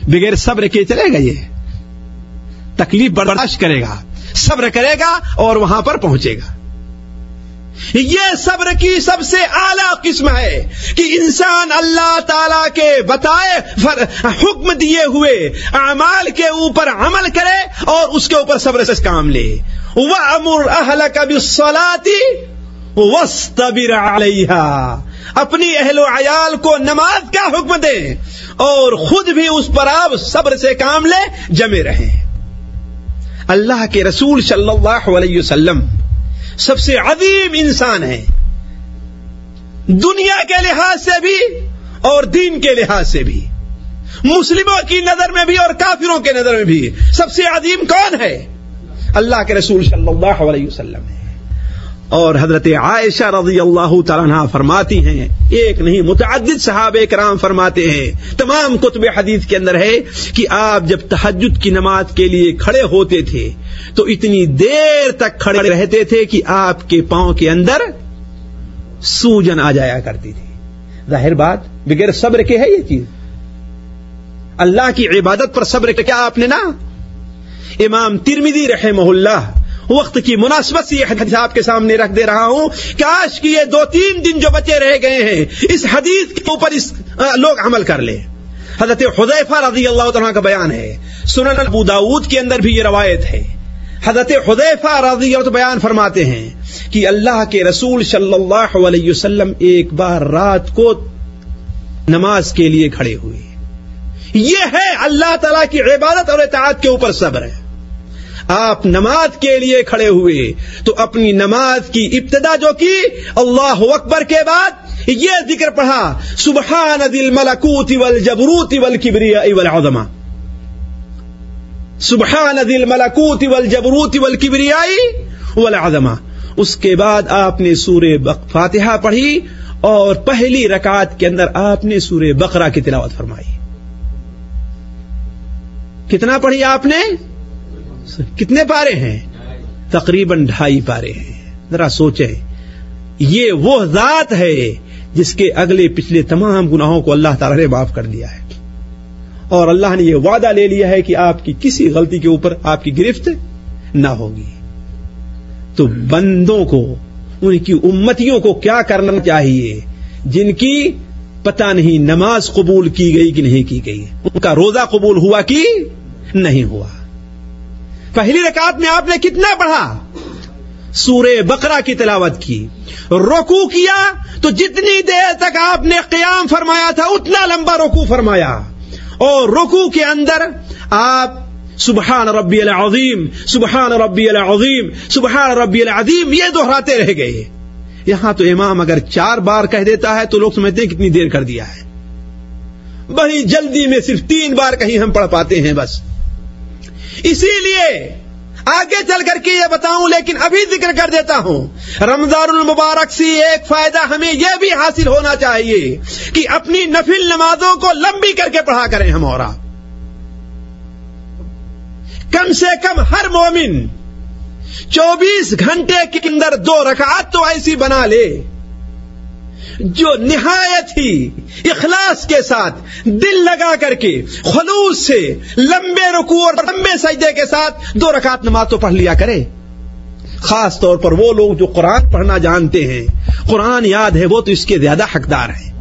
بغیر صبر کے چلے گا یہ۔ تکلیف برداشت کرے گا، صبر کرے گا اور وہاں پر پہنچے گا۔ یہ صبر کی سب سے اعلی قسم ہے کہ انسان اللہ تعالی کے بتائے حکم دیے ہوئے اعمال کے اوپر عمل کرے اور اس کے اوپر صبر سے کام لے۔ وہ امر اہل کبھی سولاتی وسطبر علیہ اپنی اہل و عیال کو نماز کا حکم دے اور خود بھی اس پر آپ صبر سے کام لے، جمے رہے اللہ کے رسول صلی اللہ علیہ وسلم سب سے عظیم انسان ہے۔ دنیا کے لحاظ سے بھی اور دین کے لحاظ سے بھی۔ مسلموں کی نظر میں بھی اور کافروں کے نظر میں بھی سب سے عظیم کون ہے؟ اللہ کے رسول صلی اللہ علیہ وسلم ہے۔ اور حضرت عائشہ رضی اللہ تعالیٰ فرماتی ہیں، ایک نہیں، متعدد صحاب کرام فرماتے ہیں۔ تمام کتب حدیث کے اندر ہے کہ آپ جب تحجد کی نماز کے لیے کھڑے ہوتے تھے، تو اتنی دیر تک کھڑے رہتے تھے کہ آپ کے پاؤں کے اندر سوجن آ جایا کرتی تھی۔ ظاہر بات، بغیر صبر کے ہے یہ چیز۔ اللہ کی عبادت پر صبر کیا آپ نے نا؟ امام ترمیدی رحمہ اللہ وقت کی مناسبت سے یہ حدیث آپ کے سامنے رکھ دے رہا ہوں کاش کہ یہ دو تین دن جو بچے رہ گئے ہیں، اس حدیث کے اوپر اس لوگ عمل کر لیں۔ حضرت حذیفہ رضی اللہ تعالیٰ کا بیان ہے۔ سنن ابو داود کے اندر بھی یہ روایت ہے۔ حضرت حذیفہ رضی اللہ بیان فرماتے ہیں کہ اللہ کے رسول صلی اللہ علیہ وسلم ایک بار رات کو نماز کے لیے کھڑے ہوئے۔ یہ ہے اللہ تعالی کی عبادت اور اطاعت کے اوپر صبر۔ ہے آپ نماز کے لیے کھڑے ہوئے تو اپنی نماز کی ابتدا جو کی اللہ اکبر کے بعد یہ ذکر پڑھا، سبحان دل ملکوت والجبروت والکبریاء والعظمہ۔ سبحان دل ملکوت والجبروت والکبریاء والعظمہ۔ اس کے بعد آپ نے سورہ فاتحہ پڑھی اور پہلی رکعت کے اندر آپ نے سورہ بقرہ کی تلاوت فرمائی۔ کتنا پڑھی آپ نے؟ کتنے پارے ہیں؟ تقریباً ڈھائی پارے ہیں۔ ذرا سوچیں۔ یہ وہ ذات ہے جس کے اگلے پچھلے تمام گناہوں کو اللہ تعالی نے معاف کر دیا ہے۔ اور اللہ نے یہ وعدہ لے لیا ہے کہ آپ کی کسی غلطی کے اوپر آپ کی گرفت نہ ہوگی۔ تو بندوں کو، ان کی امتیوں کو کیا کرنا چاہیے؟ جن کی پتہ نہیں نماز قبول کی گئی کہ نہیں کی گئی۔ ان کا روزہ قبول ہوا کہ نہیں ہوا؟ پہلی رکعت میں آپ نے کتنا پڑھا؟ سورہ بقرہ کی تلاوت کی۔ رکو کیا تو جتنی دیر تک آپ نے قیام فرمایا تھا، اتنا لمبا رکو فرمایا۔ اور رکو کے اندر آپ سبحان ربی العظیم، سبحان ربی العظیم، سبحان ربی العظیم، یہ دہراتے رہ گئے۔ یہاں تو امام اگر چار بار کہہ دیتا ہے تو لوگ سمجھتے ہیں کتنی دیر کر دیا ہے۔ بڑی جلدی میں صرف تین بار کہیں ہم پڑھ پاتے ہیں بس۔ اسی لیے آگے چل کر کے یہ بتاؤں، لیکن ابھی ذکر کر دیتا ہوں، رمضان المبارک سے ایک فائدہ ہمیں یہ بھی حاصل ہونا چاہیے کہ اپنی نفل نمازوں کو لمبی کر کے پڑھا کریں ہم اور کم سے کم ہر مومن چوبیس گھنٹے کے اندر دو رکعت تو ایسی بنا لے۔ جو نہایت ہی اخلاص کے ساتھ دل لگا کر کے خلوص سے لمبے رکوع اور لمبے سجدے کے ساتھ دو رکعت نماز تو پڑھ لیا کرے۔ خاص طور پر وہ لوگ جو قرآن پڑھنا جانتے ہیں، قرآن یاد ہے، وہ تو اس کے زیادہ حقدار ہیں۔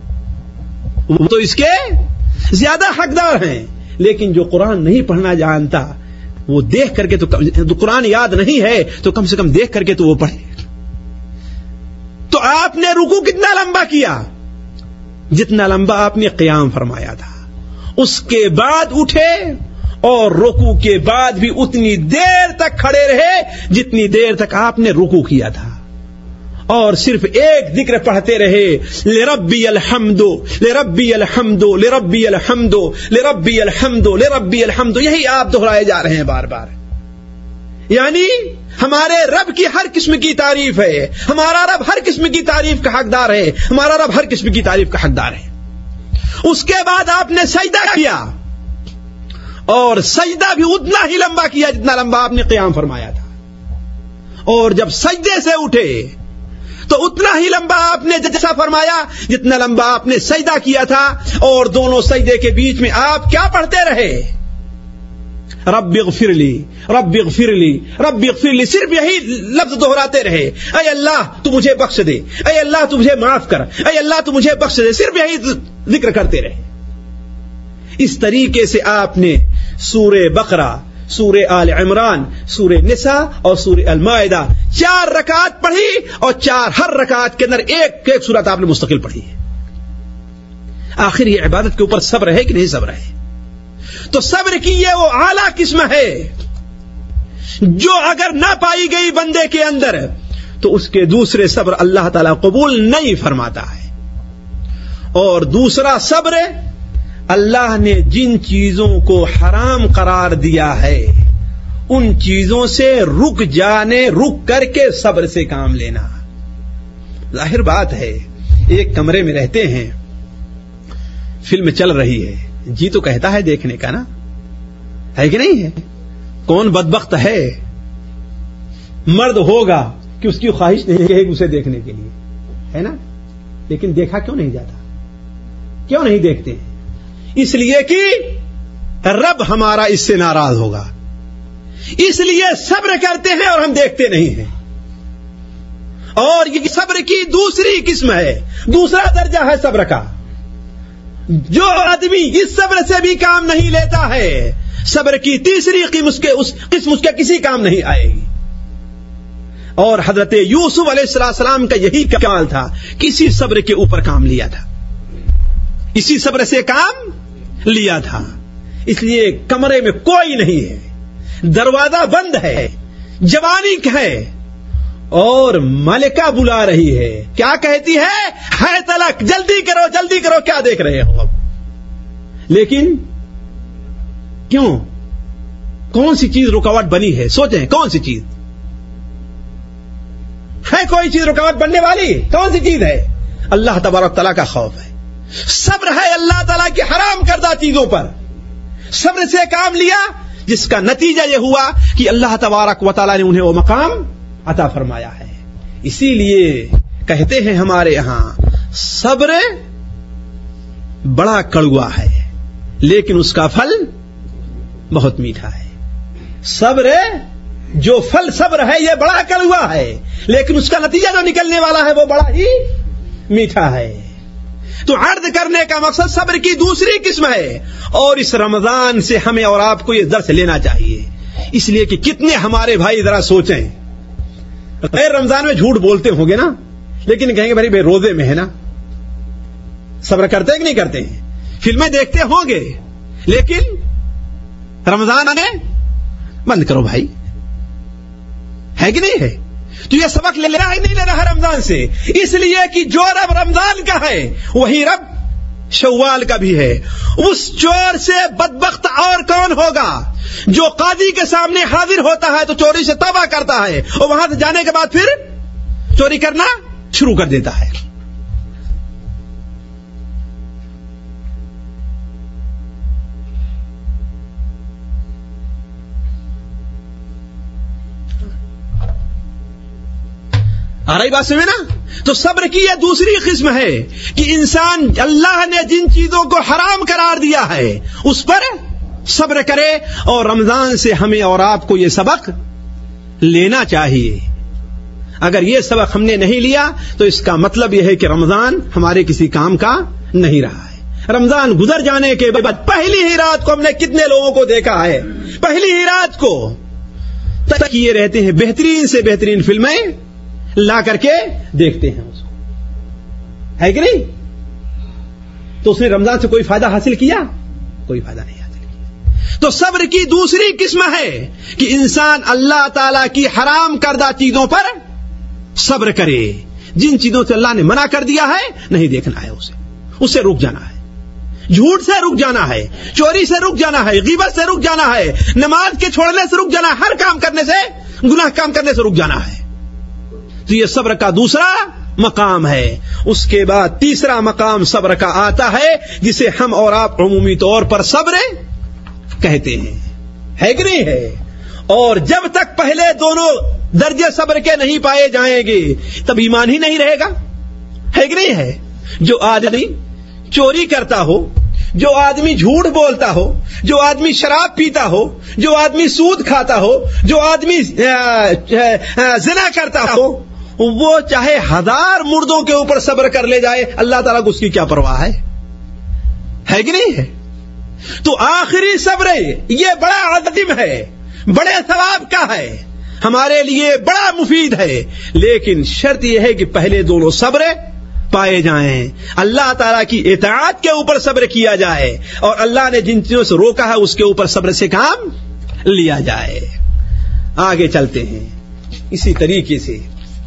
وہ تو اس کے زیادہ حقدار ہیں۔ لیکن جو قرآن نہیں پڑھنا جانتا، وہ دیکھ کر کے تو قرآن یاد نہیں ہے، تو کم سے کم دیکھ کر کے تو وہ پڑھے۔ تو آپ نے رکو کتنا لمبا کیا؟ جتنا لمبا آپ نے قیام فرمایا تھا۔ اس کے بعد اٹھے اور رکو کے بعد بھی اتنی دیر تک کھڑے رہے جتنی دیر تک آپ نے رکو کیا تھا۔ اور صرف ایک ذکر پڑھتے رہے لے ربی الحمد لے ربی الحمد لے ربی الحمد لے ربی الحمد لے ربی الحمد، یہی آپ دہرائے جا رہے ہیں بار بار۔ یعنی ہمارے رب کی ہر قسم کی تعریف ہے، ہمارا رب ہر قسم کی تعریف کا حقدار ہے، ہمارا رب ہر قسم کی تعریف کا حقدار ہے۔ اس کے بعد آپ نے سجدہ کیا، اور سجدہ بھی اتنا ہی لمبا کیا جتنا لمبا آپ نے قیام فرمایا تھا۔ اور جب سجدے سے اٹھے، تو اتنا ہی لمبا آپ نے جیسا فرمایا جتنا لمبا آپ نے سجدہ کیا تھا، اور دونوں سجدے کے بیچ میں آپ کیا پڑھتے رہے؟ رب اغفر لی، رب اغفر لی، رب اغفر لی، صرف یہی لفظ دہراتے رہے۔ اے اللہ، تو مجھے بخش دے۔ اے اللہ، تو مجھے معاف کر۔ اے اللہ، تو مجھے بخش دے۔ صرف یہی ذکر کرتے رہے۔ اس طریقے سے آپ نے سور بقرہ سور آل عمران سور نساء اور سور المائدہ چار رکعت پڑھی اور چار ہر رکعت کے اندر ایک ایک سورت آپ نے مستقل پڑھی ہے۔ آخر یہ عبادت کے اوپر صبر ہے کہ نہیں صبر ہے؟ تو صبر کی یہ وہ اعلی قسم ہے جو اگر نہ پائی گئی بندے کے اندر، تو اس کے دوسرے صبر اللہ تعالی قبول نہیں فرماتا ہے۔ اور دوسرا صبر، اللہ نے جن چیزوں کو حرام قرار دیا ہے، ان چیزوں سے رک جانے، رک کر کے صبر سے کام لینا۔ ظاہر بات ہے، ایک کمرے میں رہتے ہیں، فلم چل رہی ہے۔ جی تو کہتا ہے دیکھنے کا نا۔ ہے کہ نہیں ہے؟ کون بدبخت ہے؟ مرد ہوگا کہ اس کی خواہش نہیں ہے اسے دیکھنے کے لیے۔ ہے نا؟ لیکن دیکھا کیوں نہیں جاتا؟ کیوں نہیں دیکھتے؟ اس لیے کہ رب ہمارا اس سے ناراض ہوگا۔ اس لیے صبر کرتے ہیں اور ہم دیکھتے نہیں ہیں۔ اور یہ صبر کی دوسری قسم ہے۔ دوسرا درجہ ہے صبر کا۔ جو آدمی اس صبر سے بھی کام نہیں لیتا ہے، صبر کی تیسری قسم اس کے، اس قسم اس کے کسی کام نہیں آئے گی۔ اور حضرت یوسف علیہ السلام کا یہی کمال تھا، کسی صبر کے اوپر کام لیا تھا۔ اسی صبر سے کام لیا تھا۔ اس لیے کمرے میں کوئی نہیں ہے۔ دروازہ بند ہے۔ جوانی ہے۔ اور ملکہ بلا رہی ہے۔ کیا کہتی ہے؟ ہے تلک جلدی کرو جلدی کرو، کیا دیکھ رہے ہو لیکن کیوں؟ کون سی چیز رکاوٹ بنی ہے؟ سوچیں، کون سی چیز؟ ہے کوئی چیز رکاوٹ بننے والی؟ کون سی چیز ہے؟ اللہ تبارک تعالیٰ کا خوف ہے۔ صبر ہے اللہ تعالیٰ کی حرام کردہ چیزوں پر۔ صبر سے کام لیا، جس کا نتیجہ یہ ہوا کہ اللہ تبارک و تعالیٰ نے انہیں وہ مقام عطا فرمایا ہے۔ اسی لیے کہتے ہیں ہمارے یہاں، صبر بڑا کڑوا ہے، لیکن اس کا پھل بہت میٹھا ہے۔ صبر، جو پھل صبر ہے، یہ بڑا کڑوا ہے، لیکن اس کا نتیجہ جو نکلنے والا ہے، وہ بڑا ہی میٹھا ہے۔ تو عرض کرنے کا مقصد صبر کی دوسری قسم ہے، اور اس رمضان سے ہمیں اور آپ کو یہ درس لینا چاہیے۔ اس لیے کہ کتنے ہمارے بھائی ذرا سوچیں۔ غیر رمضان میں جھوٹ بولتے ہوں گے نا، لیکن کہیں گے بھائی بھائی روزے میں ہے نا۔ صبر کرتے کہ نہیں کرتے؟ فلمیں دیکھتے ہوں گے، لیکن رمضان آنے بند کرو بھائی۔ ہے کہ نہیں ہے؟ تو یہ سبق لے رہا ہی نہیں لے رہا رمضان سے۔ اس لیے کہ جو رب رمضان کا ہے، وہی رب شوال کا بھی ہے۔ اس چور سے بدبخت اور کون ہوگا؟ جو قاضی کے سامنے حاضر ہوتا ہے تو چوری سے توبہ کرتا ہے اور وہاں سے جانے کے بعد پھر چوری کرنا شروع کر دیتا ہے۔ آ رہی بات سمجھے نا؟ تو صبر کی یہ دوسری قسم ہے کہ انسان اللہ نے جن چیزوں کو حرام قرار دیا ہے، اس پر صبر کرے اور رمضان سے ہمیں اور آپ کو یہ سبق لینا چاہیے۔ اگر یہ سبق ہم نے نہیں لیا، تو اس کا مطلب یہ ہے کہ رمضان ہمارے کسی کام کا نہیں رہا ہے۔ رمضان گزر جانے کے بعد پہلی ہی رات کو ہم نے کتنے لوگوں کو دیکھا ہے؟ پہلی ہی رات کو تک یہ رہتے ہیں بہترین سے بہترین فلمیں لا کر کے دیکھتے ہیں اس کو۔ ہے کہ نہیں؟ تو اس نے رمضان سے کوئی فائدہ حاصل کیا؟ کوئی فائدہ نہیں حاصل کیا۔ تو صبر کی دوسری قسم ہے کہ انسان اللہ تعالی کی حرام کردہ چیزوں پر صبر کرے۔ جن چیزوں سے اللہ نے منع کر دیا ہے، نہیں دیکھنا ہے اسے۔ اس سے رک جانا ہے۔ جھوٹ سے رک جانا ہے، چوری سے رک جانا ہے، غیبت سے رک جانا ہے، نماز کے چھوڑنے سے رک جانا ہے، ہر کام کرنے سے، گناہ کام کرنے سے رک جانا ہے۔ تو یہ صبر کا دوسرا مقام ہے۔ اس کے بعد تیسرا مقام صبر کا آتا ہے، جسے ہم اور آپ عمومی طور پر صبر کہتے ہیں۔ ہے کہ نہیں ہے؟ اور جب تک پہلے دونوں درجے صبر کے نہیں پائے جائیں گے، تب ایمان ہی نہیں رہے گا۔ ہے کہ نہیں ہے؟ جو آدمی چوری کرتا ہو، جو آدمی جھوٹ بولتا ہو، جو آدمی شراب پیتا ہو، جو آدمی سود کھاتا ہو، جو آدمی زنا کرتا ہو وہ چاہے ہزار مردوں کے اوپر صبر کر لے جائے، اللہ تعالیٰ کو اس کی کیا پرواہ ہے؟ ہے کہ نہیں ہے؟ تو آخری صبر یہ بڑا عظیم ہے، بڑے ثواب کا ہے، ہمارے لیے بڑا مفید ہے، لیکن شرط یہ ہے کہ پہلے دونوں صبر پائے جائیں۔ اللہ تعالیٰ کی اطاعت کے اوپر صبر کیا جائے اور اللہ نے جن چیزوں سے روکا ہے، اس کے اوپر صبر سے کام لیا جائے۔ آگے چلتے ہیں۔ اسی طریقے سے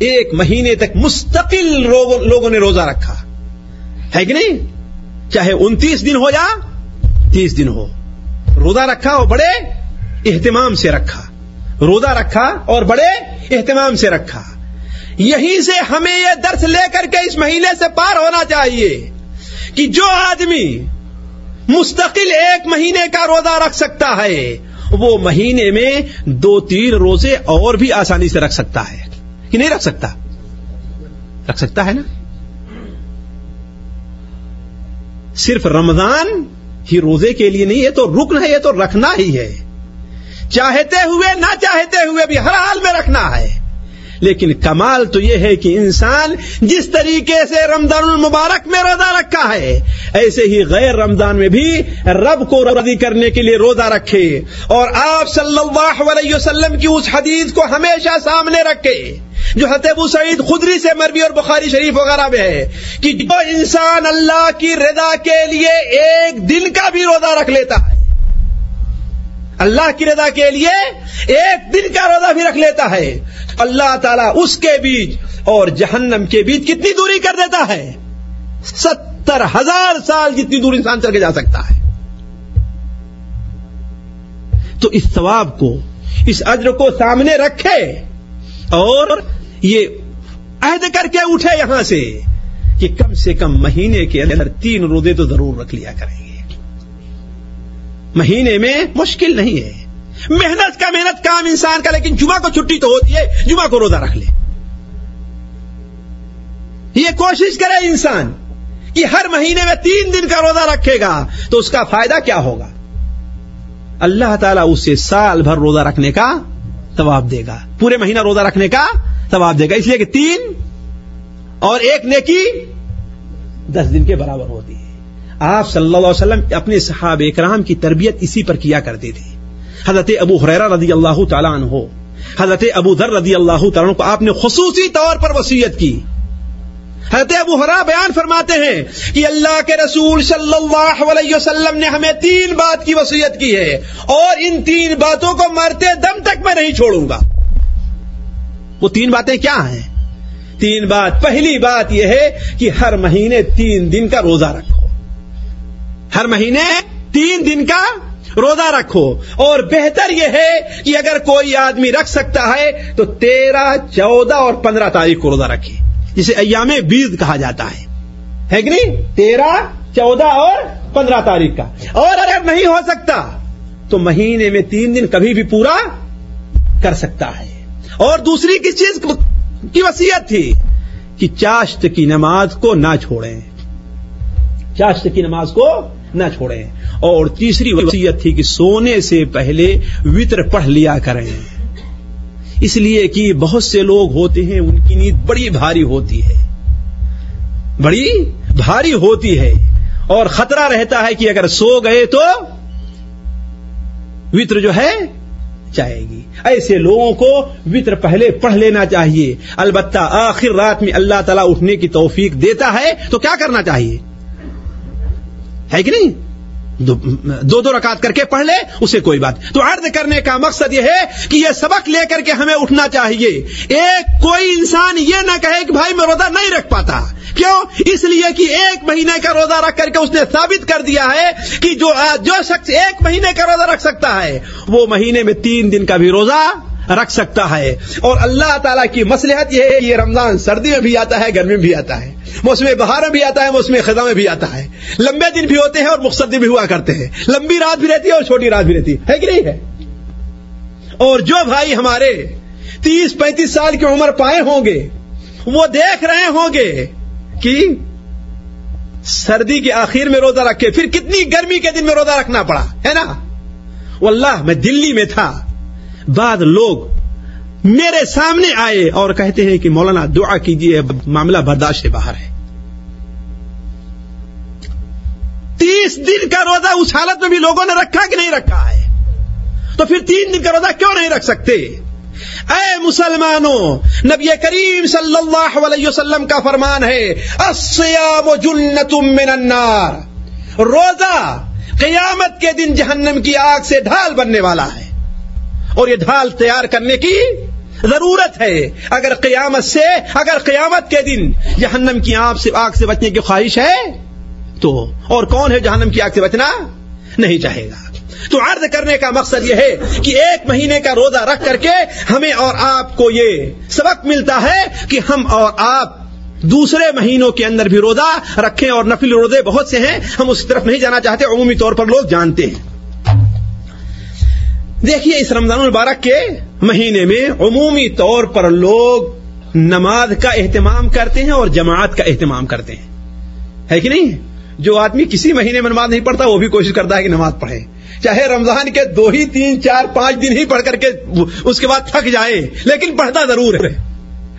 ایک مہینے تک مستقل لوگوں نے روزہ رکھا۔ ہے کہ نہیں؟ چاہے انتیس دن ہو یا تیس دن ہو۔ روزہ رکھا اور بڑے اہتمام سے رکھا۔ روزہ رکھا اور بڑے اہتمام سے رکھا۔ یہیں سے ہمیں یہ درس لے کر کے اس مہینے سے پار ہونا چاہیے کہ جو آدمی مستقل ایک مہینے کا روزہ رکھ سکتا ہے، وہ مہینے میں دو تین روزے اور بھی آسانی سے رکھ سکتا ہے۔ کہ نہیں رکھ سکتا؟ رکھ سکتا ہے نا؟ صرف رمضان ہی روزے کے لیے نہیں ہے تو رکن ہے، یہ تو رکھنا ہی ہے۔ چاہتے ہوئے، نہ چاہتے ہوئے بھی ہر حال میں رکھنا ہے۔ لیکن کمال تو یہ ہے کہ انسان جس طریقے سے رمضان المبارک میں روزہ رکھا ہے، ایسے ہی غیر رمضان میں بھی رب کو راضی کرنے کے لیے روزہ رکھے۔ اور آپ صلی اللہ علیہ وسلم کی اس حدیث کو ہمیشہ سامنے رکھے، جو حتیب سعید خدری سے مربی اور بخاری شریف وغیرہ میں ہے، کہ جو انسان اللہ کی رضا کے لیے ایک دن کا بھی روزہ رکھ لیتا ہے۔ اللہ کی رضا کے لیے ایک دن کا روزہ بھی رکھ لیتا ہے۔ اللہ تعالیٰ اس کے بیچ اور جہنم کے بیچ کتنی دوری کر دیتا ہے۔ ستر ہزار سال جتنی دور انسان چل کے جا سکتا ہے۔ تو اس ثواب کو، اس اجر کو سامنے رکھے اور یہ عہد کر کے اٹھے یہاں سے کہ کم سے کم مہینے کے اندر تین روزے تو ضرور رکھ لیا کریں گے۔ مہینے میں مشکل نہیں ہے۔ محنت کا محنت کام انسان کا، لیکن جمعہ کو چھٹی تو ہوتی ہے، جمعہ کو روزہ رکھ لے۔ یہ کوشش کرے انسان کہ ہر مہینے میں تین دن کا روزہ رکھے گا تو اس کا فائدہ کیا ہوگا؟ اللہ تعالیٰ اسے سال بھر روزہ رکھنے کا ثواب دے گا۔ پورے مہینہ روزہ رکھنے کا ثواب دے گا۔ اس لیے کہ تین اور ایک نیکی دس دن کے برابر ہوتی ہے۔ آپ صلی اللہ علیہ وسلم اپنے صحاب اکرام کی تربیت اسی پر کیا کرتے تھے؟ حضرت ابو حریرہ رضی اللہ تعالیٰ عنہ، حضرت ابو ذر رضی اللہ تعالیٰ عنہ کو آپ نے خصوصی طور پر وسیعت کی۔ حضرت ابو حرا بیان فرماتے ہیں کہ اللہ کے رسول صلی اللہ علیہ وسلم نے ہمیں تین بات کی وسیعت کی ہے اور ان تین باتوں کو مرتے دم تک میں نہیں چھوڑوں گا۔ وہ تین باتیں کیا ہیں؟ تین بات۔ پہلی بات یہ ہے کہ ہر مہینے تین دن کا روزہ رکھو۔ ہر مہینے تین دن کا روزہ رکھو۔ اور بہتر یہ ہے کہ اگر کوئی آدمی رکھ سکتا ہے تو تیرہ، چودہ اور پندرہ تاریخ کو روزہ رکھے۔ جسے ایام بیس کہا جاتا ہے۔ ہے کہ نہیں؟ تیرہ، چودہ اور پندرہ تاریخ کا۔ اور اگر نہیں ہو سکتا تو مہینے میں تین دن کبھی بھی پورا کر سکتا ہے۔ اور دوسری کس چیز کی وسیعت تھی؟ کہ چاشت کی نماز کو نہ چھوڑیں۔ چاشت کی نماز کو نہ چھوڑیں۔ اور تیسری وصیت تھی کہ سونے سے پہلے وطر پڑھ لیا کریں۔ اس لیے کہ بہت سے لوگ ہوتے ہیں، ان کی نیند بڑی بھاری ہوتی ہے۔ بڑی بھاری ہوتی ہے۔ اور خطرہ رہتا ہے کہ اگر سو گئے تو وطر جو ہے چاہے گی۔ ایسے لوگوں کو وطر پہلے پڑھ لینا چاہیے۔ البتہ آخر رات میں اللہ تعالیٰ اٹھنے کی توفیق دیتا ہے تو کیا کرنا چاہیے؟ ہے کہ نہیں؟ دو دو رکعت کر کے پڑھ لے، اسے کوئی بات۔ تو عرض کرنے کا مقصد یہ ہے کہ یہ سبق لے کر کے ہمیں اٹھنا چاہیے۔ ایک کوئی انسان یہ نہ کہے کہ بھائی میں روزہ نہیں رکھ پاتا۔ کیوں؟ اس لیے کہ ایک مہینے کا روزہ رکھ کر کے اس نے ثابت کر دیا ہے کہ جو جو شخص ایک مہینے کا روزہ رکھ سکتا ہے، وہ مہینے میں تین دن کا بھی روزہ رکھ سکتا ہے۔ اور اللہ تعالیٰ کی مسلحت یہ ہے یہ رمضان سردی میں بھی آتا ہے گرمی میں بھی آتا ہے۔ موسم بہار میں بھی آتا ہے، موسم خزاں میں بھی آتا ہے۔ لمبے دن بھی ہوتے ہیں اور مقصد بھی ہوا کرتے ہیں۔ لمبی رات بھی رہتی ہے اور چھوٹی رات بھی رہتی ہے۔ کہ نہیں ہے؟ اور جو بھائی ہمارے تیس پینتیس سال کی عمر پائے ہوں گے، وہ دیکھ رہے ہوں گے کہ سردی کے آخر میں روزہ رکھے پھر کتنی گرمی کے دن میں روزہ رکھنا پڑا، ہے نا؟ واللہ، میں دلی میں تھا۔ بعد لوگ میرے سامنے آئے اور کہتے ہیں کہ مولانا دعا کیجیے معاملہ برداشت سے باہر ہے۔ تیس دن کا روزہ اس حالت میں بھی لوگوں نے رکھا کہ نہیں رکھا ہے؟ تو پھر تین دن کا روزہ کیوں نہیں رکھ سکتے؟ اے مسلمانوں، نبی کریم صلی اللہ علیہ وسلم کا فرمان ہے السیام جنت من النار۔ روزہ قیامت کے دن جہنم کی آگ سے ڈھال بننے والا ہے۔ اور یہ ڈھال تیار کرنے کی ضرورت ہے۔ اگر قیامت سے، اگر قیامت کے دن جہنم کی آگ سے آگ سے بچنے کی خواہش ہے، تو اور کون ہے جہنم کی آگ سے بچنا؟ نہیں چاہے گا۔ تو عرض کرنے کا مقصد یہ ہے کہ ایک مہینے کا روزہ رکھ کر کے ہمیں اور آپ کو یہ سبق ملتا ہے کہ ہم اور آپ دوسرے مہینوں کے اندر بھی روزہ رکھیں اور نفل روزے بہت سے ہیں۔ ہم اس طرف نہیں جانا چاہتے، عمومی طور پر لوگ جانتے ہیں۔ دیکھیے اس رمضان المبارک کے مہینے میں عمومی طور پر لوگ نماز کا اہتمام کرتے ہیں اور جماعت کا اہتمام کرتے ہیں۔ ہے کہ نہیں؟ جو آدمی کسی مہینے میں نماز نہیں پڑھتا وہ بھی کوشش کرتا ہے کہ نماز پڑھے۔ چاہے رمضان کے دو ہی تین چار پانچ دن ہی پڑھ کر کے اس کے بعد تھک جائے، لیکن پڑھتا ضرور ہے۔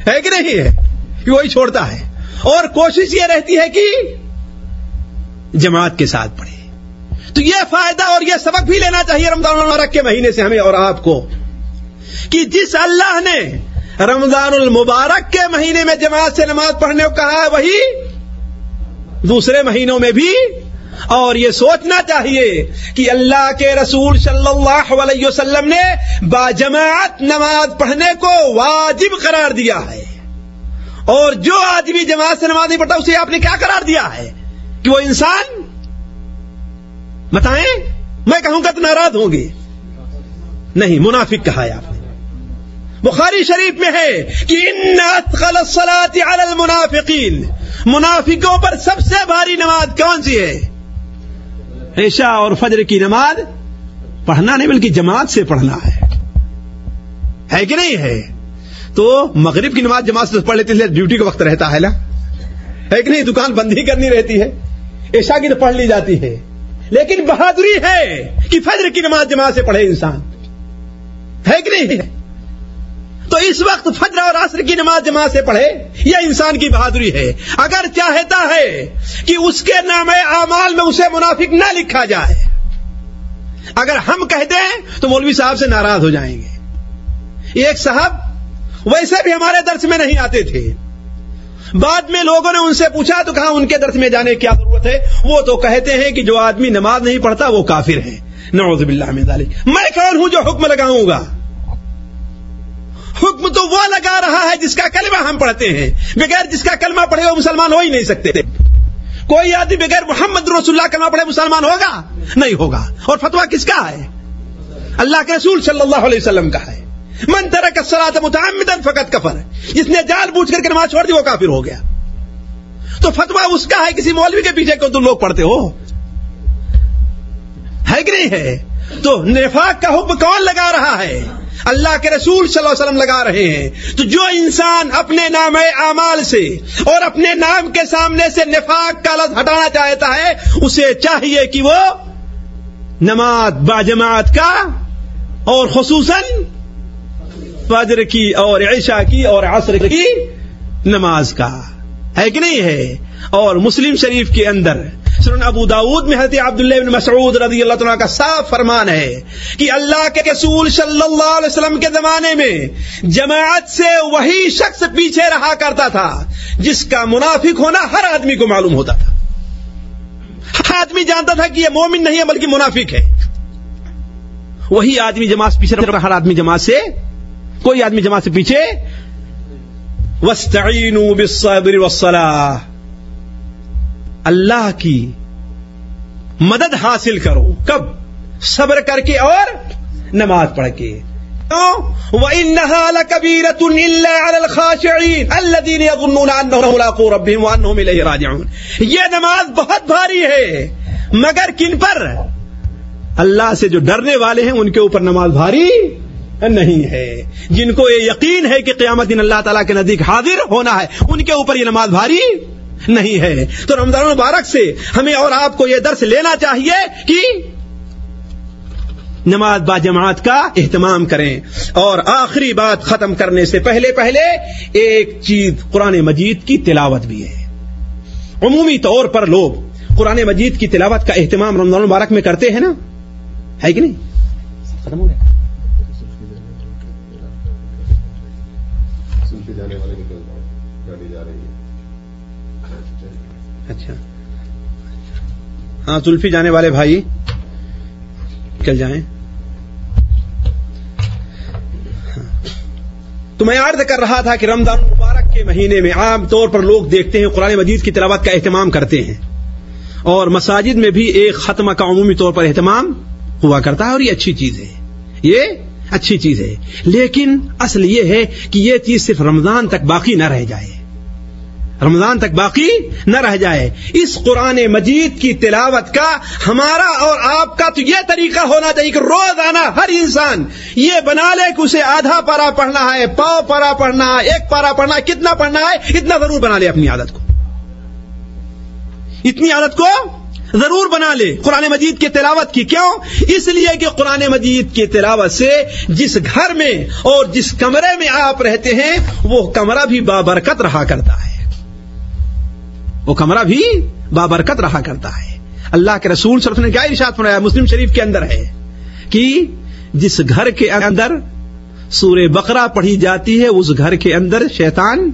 ہے کہ نہیں؟ ہے کہ وہی چھوڑتا ہے۔ اور کوشش یہ رہتی ہے کہ جماعت کے ساتھ پڑھے۔ تو یہ فائدہ اور یہ سبق بھی لینا چاہیے رمضان المبارک کے مہینے سے ہمیں اور آپ کو کہ جس اللہ نے رمضان المبارک کے مہینے میں جماعت سے نماز پڑھنے کو کہا ہے، وہی دوسرے مہینوں میں بھی اور یہ سوچنا چاہیے کہ اللہ کے رسول صلی اللہ علیہ وسلم نے باجماعت نماز پڑھنے کو واجب قرار دیا ہے۔ اور جو آدمی جماعت سے نماز نہیں پڑھتا، اسے آپ نے کیا قرار دیا ہے؟ کہ وہ انسان بتائیں؟ میں کہوں گا تو ناراض ہوں گے۔ نہیں، منافق کہا ہے آپ نے۔ بخاری شریف میں ہے کہ ان علی المنافقین، منافقوں پر سب سے بھاری نماز کون سی ہے؟ عشاء اور فجر کی نماز پڑھنا نہیں، بلکہ جماعت سے پڑھنا ہے۔ ہے کہ نہیں ہے؟ تو مغرب کی نماز جماعت سے پڑھ لیتے ڈیوٹی کا وقت رہتا ہے نا؟ ہے کہ نہیں؟ دکان بند ہی کرنی رہتی ہے، عشاء کی تو پڑھ لی جاتی ہے۔ لیکن بہادری ہے کہ فجر کی نماز جماعت سے پڑھے انسان۔ ہے کہ نہیں؟ ہے تو اس وقت فجر اور عصر کی نماز جماعت سے پڑھے یہ انسان کی بہادری ہے؟ اگر چاہتا ہے کہ اس کے نام اعمال میں اسے منافق نہ لکھا جائے، اگر ہم کہہ دیں تو مولوی صاحب سے ناراض ہو جائیں گے۔ ایک صاحب ویسے بھی ہمارے درس میں نہیں آتے تھے۔ بعد میں لوگوں نے ان سے پوچھا، تو کہا، ان کے درس میں جانے کی کیا ضرورت ہے؟ وہ تو کہتے ہیں کہ جو آدمی نماز نہیں پڑھتا، وہ کافر ہے۔ نعوذ باللہ من ذالک میں کون ہوں جو حکم لگاؤں گا۔ حکم تو وہ لگا رہا ہے جس کا کلمہ ہم پڑھتے ہیں۔ بغیر جس کا کلمہ پڑھے وہ مسلمان ہو ہی نہیں سکتے۔ کوئی آدمی بغیر محمد رسول اللہ کلمہ پڑھے مسلمان ہوگا؟ نہیں ہوگا۔ اور فتوا کس کا ہے؟ اللہ کے رسول صلی اللہ علیہ وسلم کا ہے۔ من ترک الصلاۃ متعمدا فقط کفر. جس نے جال بوجھ کر کے نماز چھوڑ دی، وہ کافر ہو گیا. تو فتوا اس کا ہے، کسی مولوی کے پیچھے کو تم لوگ پڑھتے ہو. ہے کہ نہیں ہے؟ تو نفاق کا حکم کون لگا رہا ہے؟ اللہ کے رسول صلی اللہ علیہ وسلم لگا رہے ہیں. تو جو انسان اپنے نام اعمال سے اور اپنے نام کے سامنے سے نفاق کا لفظ ہٹانا چاہتا ہے، اسے چاہیے کہ وہ نماز باجماعت کا اور خصوصاً فجر کی اور عشاء کی اور عصر کی نماز کا ہے کہ نہیں ہے؟ اور مسلم شریف کے اندر سنن ابو داود میں حضرت عبداللہ بن مسعود رضی اللہ تعالیٰ کا صاف فرمان ہے کہ اللہ کے رسول صلی اللہ علیہ وسلم کے زمانے میں جماعت سے وہی شخص پیچھے رہا کرتا تھا جس کا منافق ہونا ہر آدمی کو معلوم ہوتا تھا۔ ہر آدمی جانتا تھا کہ یہ مومن نہیں ہے بلکہ منافق ہے۔ وہی آدمی جماعت پیچھے رہا ہر آدمی جماعت سے کوئی آدمی جماعت سے پیچھے؟ وسطین بالصبر والصلاح اللہ کی مدد حاصل کرو۔ کب؟ صبر کر کے اور نماز پڑھ کے۔ وَإِنَّهَا لَكَبِيرَةٌ إِلَّا عَلَى الْخَاشِعِينَ يَظُنُّونَ رَبِّهِمْ وَأَنَّهُمْ إِلَيْهِ رَاجِعُونَ۔ یہ نماز بہت بھاری ہے، مگر کن پر؟ اللہ سے جو ڈرنے والے ہیں، ان کے اوپر نماز بھاری نہیں ہے۔ جن کو یہ یقین ہے کہ قیامت دن اللہ تعالیٰ کے نزدیک حاضر ہونا ہے، ان کے اوپر یہ نماز بھاری نہیں ہے۔ تو رمضان مبارک سے ہمیں اور آپ کو یہ درس لینا چاہیے کہ نماز با جماعت کا اہتمام کریں۔ اور آخری بات ختم کرنے سے پہلے پہلے ایک چیز قرآن مجید کی تلاوت بھی ہے۔ عمومی طور پر لوگ قرآن مجید کی تلاوت کا اہتمام رمضان مبارک میں کرتے ہیں نا؟ ہے کہ نہیں؟ ختم ہو گیا۔ اچھا۔ ہاں زلفی جانے والے بھائی نکل جائیں۔ تو میں عرض کر رہا تھا کہ رمضان مبارک کے مہینے میں عام طور پر لوگ دیکھتے ہیں قرآن مجید کی تلاوت کا اہتمام کرتے ہیں۔ اور مساجد میں بھی ایک ختمہ کا عمومی طور پر اہتمام ہوا کرتا ہے اور یہ اچھی چیز ہے۔ یہ اچھی چیز ہے۔ لیکن اصل یہ ہے کہ یہ چیز صرف رمضان تک باقی نہ رہ جائے۔ رمضان تک باقی نہ رہ جائے۔ اس قرآن مجید کی تلاوت کا ہمارا اور آپ کا تو یہ طریقہ ہونا چاہیے کہ روز آنا ہر انسان یہ بنا لے کہ اسے آدھا پارا پڑھنا ہے، پاؤ پارا پڑھنا ہے، ایک پارا پڑھنا ہے، کتنا پڑھنا ہے، اتنا ضرور بنا لے اپنی عادت کو۔ اتنی عادت کو ضرور بنا لے۔ قرآن مجید کی تلاوت کی کیوں؟ اس لیے کہ قرآن مجید کی تلاوت سے جس گھر میں اور جس کمرے میں آپ رہتے ہیں، وہ کمرہ بھی بابرکت رہا کرتا ہے۔ وہ کمرہ بھی بابرکت رہا کرتا ہے۔ اللہ کے رسول صرف نے کیا ارشاد بنایا مسلم شریف کے اندر ہے کہ جس گھر کے اندر سور بقرہ پڑھی جاتی ہے، اس گھر کے اندر شیطان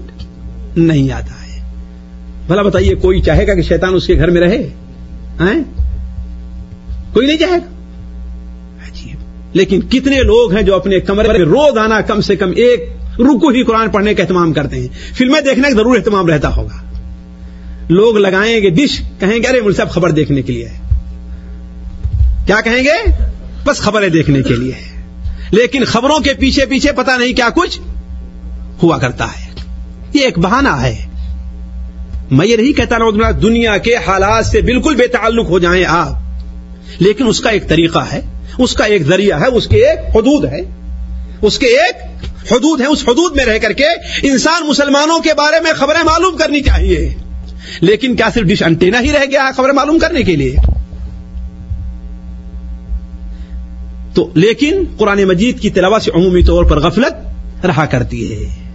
نہیں آتا ہے۔ بھلا بتائیے، کوئی چاہے گا کہ شیطان اس کے گھر میں رہے؟ کوئی نہیں چاہے گا؟ عجیب۔ لیکن کتنے لوگ ہیں جو اپنے کمرے میں روز آنا کم سے کم ایک رکو ہی قرآن پڑھنے کا اہتمام کرتے ہیں۔ فلمیں دیکھنے کا ضرور اہتمام رہتا ہوگا۔ لوگ لگائیں گے ڈش، کہیں گے ارے مل صاحب خبر دیکھنے کے لیے کیا کہیں گے؟ بس خبریں دیکھنے کے لیے لیکن خبروں کے پیچھے پیچھے پتا نہیں کیا کچھ ہوا کرتا ہے۔ یہ ایک بہانہ ہے۔ میں یہ نہیں کہتا نا دنیا کے حالات سے بالکل بے تعلق ہو جائیں آپ۔ لیکن اس کا ایک طریقہ ہے، اس کا ایک ذریعہ ہے، اس کے ایک حدود ہے۔ اس کے ایک حدود ہے اس حدود میں رہ کر کے انسان مسلمانوں کے بارے میں خبریں معلوم کرنی چاہیے۔ لیکن کیا صرف ڈش انٹینا ہی رہ گیا خبریں معلوم کرنے کے لیے؟ تو لیکن قرآن مجید کی تلاوت سے عمومی طور پر غفلت رہا کرتی ہے۔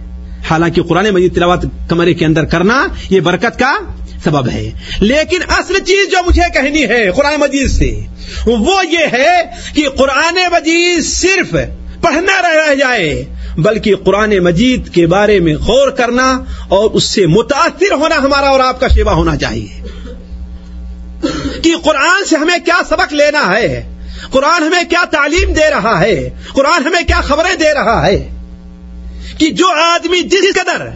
حالانکہ قرآن مجید تلاوت کمرے کے اندر کرنا یہ برکت کا سبب ہے۔ لیکن اصل چیز جو مجھے کہنی ہے قرآن مجید سے، وہ یہ ہے کہ قرآن مجید صرف پڑھنا رہ جائے، بلکہ قرآن مجید کے بارے میں غور کرنا اور اس سے متاثر ہونا ہمارا اور آپ کا شیوا ہونا چاہیے۔ کہ قرآن سے ہمیں کیا سبق لینا ہے، قرآن ہمیں کیا تعلیم دے رہا ہے، قرآن ہمیں کیا خبریں دے رہا ہے۔ کہ جو آدمی جس قدر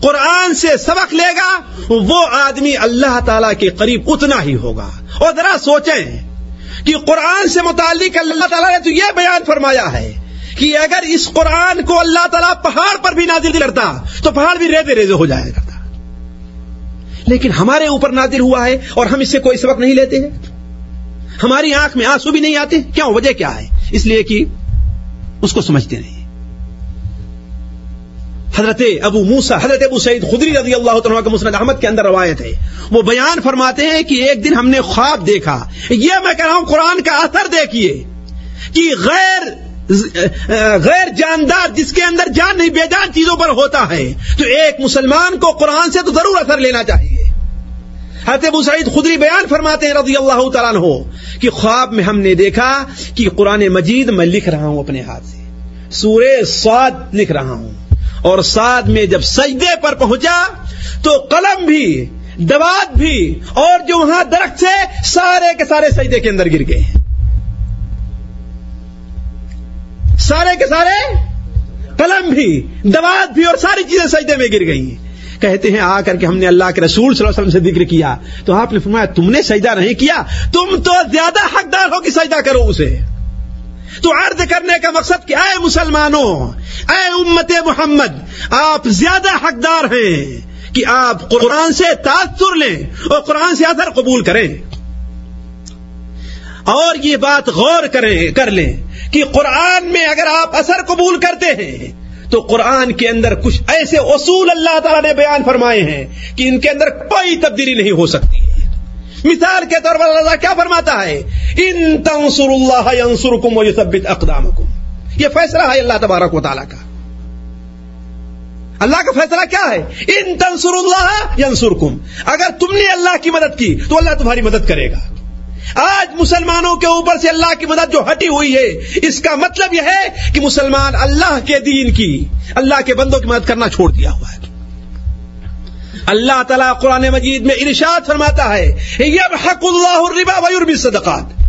قرآن سے سبق لے گا، وہ آدمی اللہ تعالی کے قریب اتنا ہی ہوگا۔ اور ذرا سوچیں کہ قرآن سے متعلق اللہ تعالیٰ نے تو یہ بیان فرمایا ہے کہ اگر اس قرآن کو اللہ تعالیٰ پہاڑ پر بھی نازل کرتا، تو پہاڑ بھی ریزے ریزے ہو جائے گا۔ لیکن ہمارے اوپر نازل ہوا ہے اور ہم اس سے کوئی سبق نہیں لیتے ہیں۔ ہماری آنکھ میں آنسو بھی نہیں آتے کیا وجہ کیا ہے؟ اس لیے کہ اس کو سمجھتے نہیں۔ حضرت ابو موسا حضرت ابو سعید خدری رضی اللہ تعالیٰ کا مسند احمد کے اندر روایت ہے۔ وہ بیان فرماتے ہیں کہ ایک دن ہم نے خواب دیکھا۔ یہ میں کہہ رہا ہوں قرآن کا اثر دیکھیے۔ کہ غیر غیر جاندار جس کے اندر جان نہیں، بے جان چیزوں پر ہوتا ہے۔ تو ایک مسلمان کو قرآن سے تو ضرور اثر لینا چاہیے۔ حضرت ابو سعید خدری بیان فرماتے ہیں رضی اللہ تعالیٰ ہو کہ خواب میں ہم نے دیکھا کہ قرآن مجید میں لکھ رہا ہوں اپنے ہاتھ سے۔ سورہ سعد لکھ رہا ہوں۔ اور سعد میں جب سجدے پر پہنچا تو قلم بھی، دوات بھی اور جو وہاں درخت سے سارے کے سارے سجدے کے اندر گر گئے۔ سارے کے سارے قلم بھی، دوات بھی اور ساری چیزیں سجدے میں گر گئی کہتے ہیں، آ کر کے ہم نے اللہ کے رسول صلی اللہ علیہ وسلم سے ذکر کیا۔ تو آپ نے فرمایا، تم نے سجدہ نہیں کیا، تم تو زیادہ حقدار ہو کہ سجدہ کرو اسے۔ تو عرض کرنے کا مقصد کیا ہے مسلمانوں؟ اے امت محمد، آپ زیادہ حقدار ہیں کہ آپ قرآن سے تاثر لیں اور قرآن سے اثر قبول کریں۔ اور یہ بات غور کریں، کر لیں کہ قرآن میں اگر آپ اثر قبول کرتے ہیں، تو قرآن کے اندر کچھ ایسے اصول اللہ تعالیٰ نے بیان فرمائے ہیں کہ ان کے اندر کوئی تبدیلی نہیں ہو سکتی۔ مثال کے طور پر اللہ کیا فرماتا ہے؟ ان تنصر اللہ ینصرکم ویثبت اقدامکم. یہ فیصلہ ہے اللہ تبارک و تعالیٰ کا. اللہ کا فیصلہ کیا ہے؟ ان تنصر اللہ ینصرکم. اگر تم نے اللہ کی مدد کی تو اللہ تمہاری مدد کرے گا. آج مسلمانوں کے اوپر سے اللہ کی مدد جو ہٹی ہوئی ہے، اس کا مطلب یہ ہے کہ مسلمان اللہ کے دین کی، اللہ کے بندوں کی مدد کرنا چھوڑ دیا ہوا ہے۔ اللہ تعالیٰ قرآن مجید میں ارشاد فرماتا ہے یبحق اللہ الربا ویربی صدقات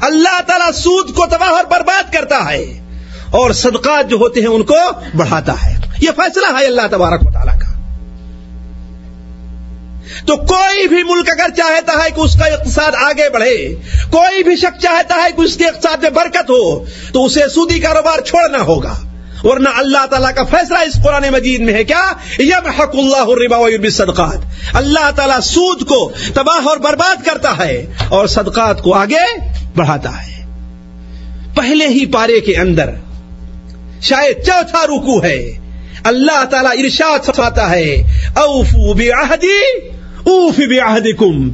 اللہ تعالیٰ سود کو تباہ اور برباد کرتا ہے اور صدقات جو ہوتے ہیں ان کو بڑھاتا ہے۔ یہ فیصلہ ہے اللہ تبارک و تعالیٰ کا۔ تو کوئی بھی ملک اگر چاہتا ہے کہ اس کا اقتصاد آگے بڑھے، کوئی بھی شخص چاہتا ہے کہ اس کے اقتصاد میں برکت ہو، تو اسے سودی کاروبار چھوڑنا ہوگا۔ ورنہ اللہ تعالیٰ کا فیصلہ اس قرآن مجید میں ہے کیا؟ یب حق اللہ الربا صدقات اللہ تعالیٰ سود کو تباہ اور برباد کرتا ہے اور صدقات کو آگے بڑھاتا ہے۔ پہلے ہی پارے کے اندر شاید چوتھا رکو ہے۔ اللہ تعالیٰ ارشاد فرماتا ہے، اوفو بعہدی اوف بعہدکم۔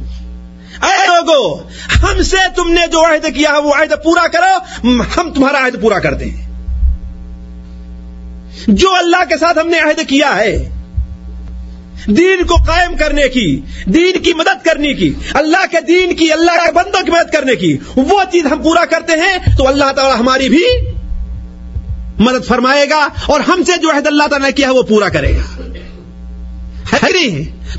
اے لوگو، ہم سے تم نے جو عہد کیا وہ عہد پورا کرو، ہم تمہارا عہد پورا کر دیں۔ جو اللہ کے ساتھ ہم نے عہد کیا ہے، دین کو قائم کرنے کی، دین کی مدد کرنے کی، اللہ کے دین کی، اللہ کے بندوں کی مدد کرنے کی، وہ چیز ہم پورا کرتے ہیں تو اللہ تعالی ہماری بھی مدد فرمائے گا اور ہم سے جو عہد اللہ تعالیٰ نے کیا ہے وہ پورا کرے گا۔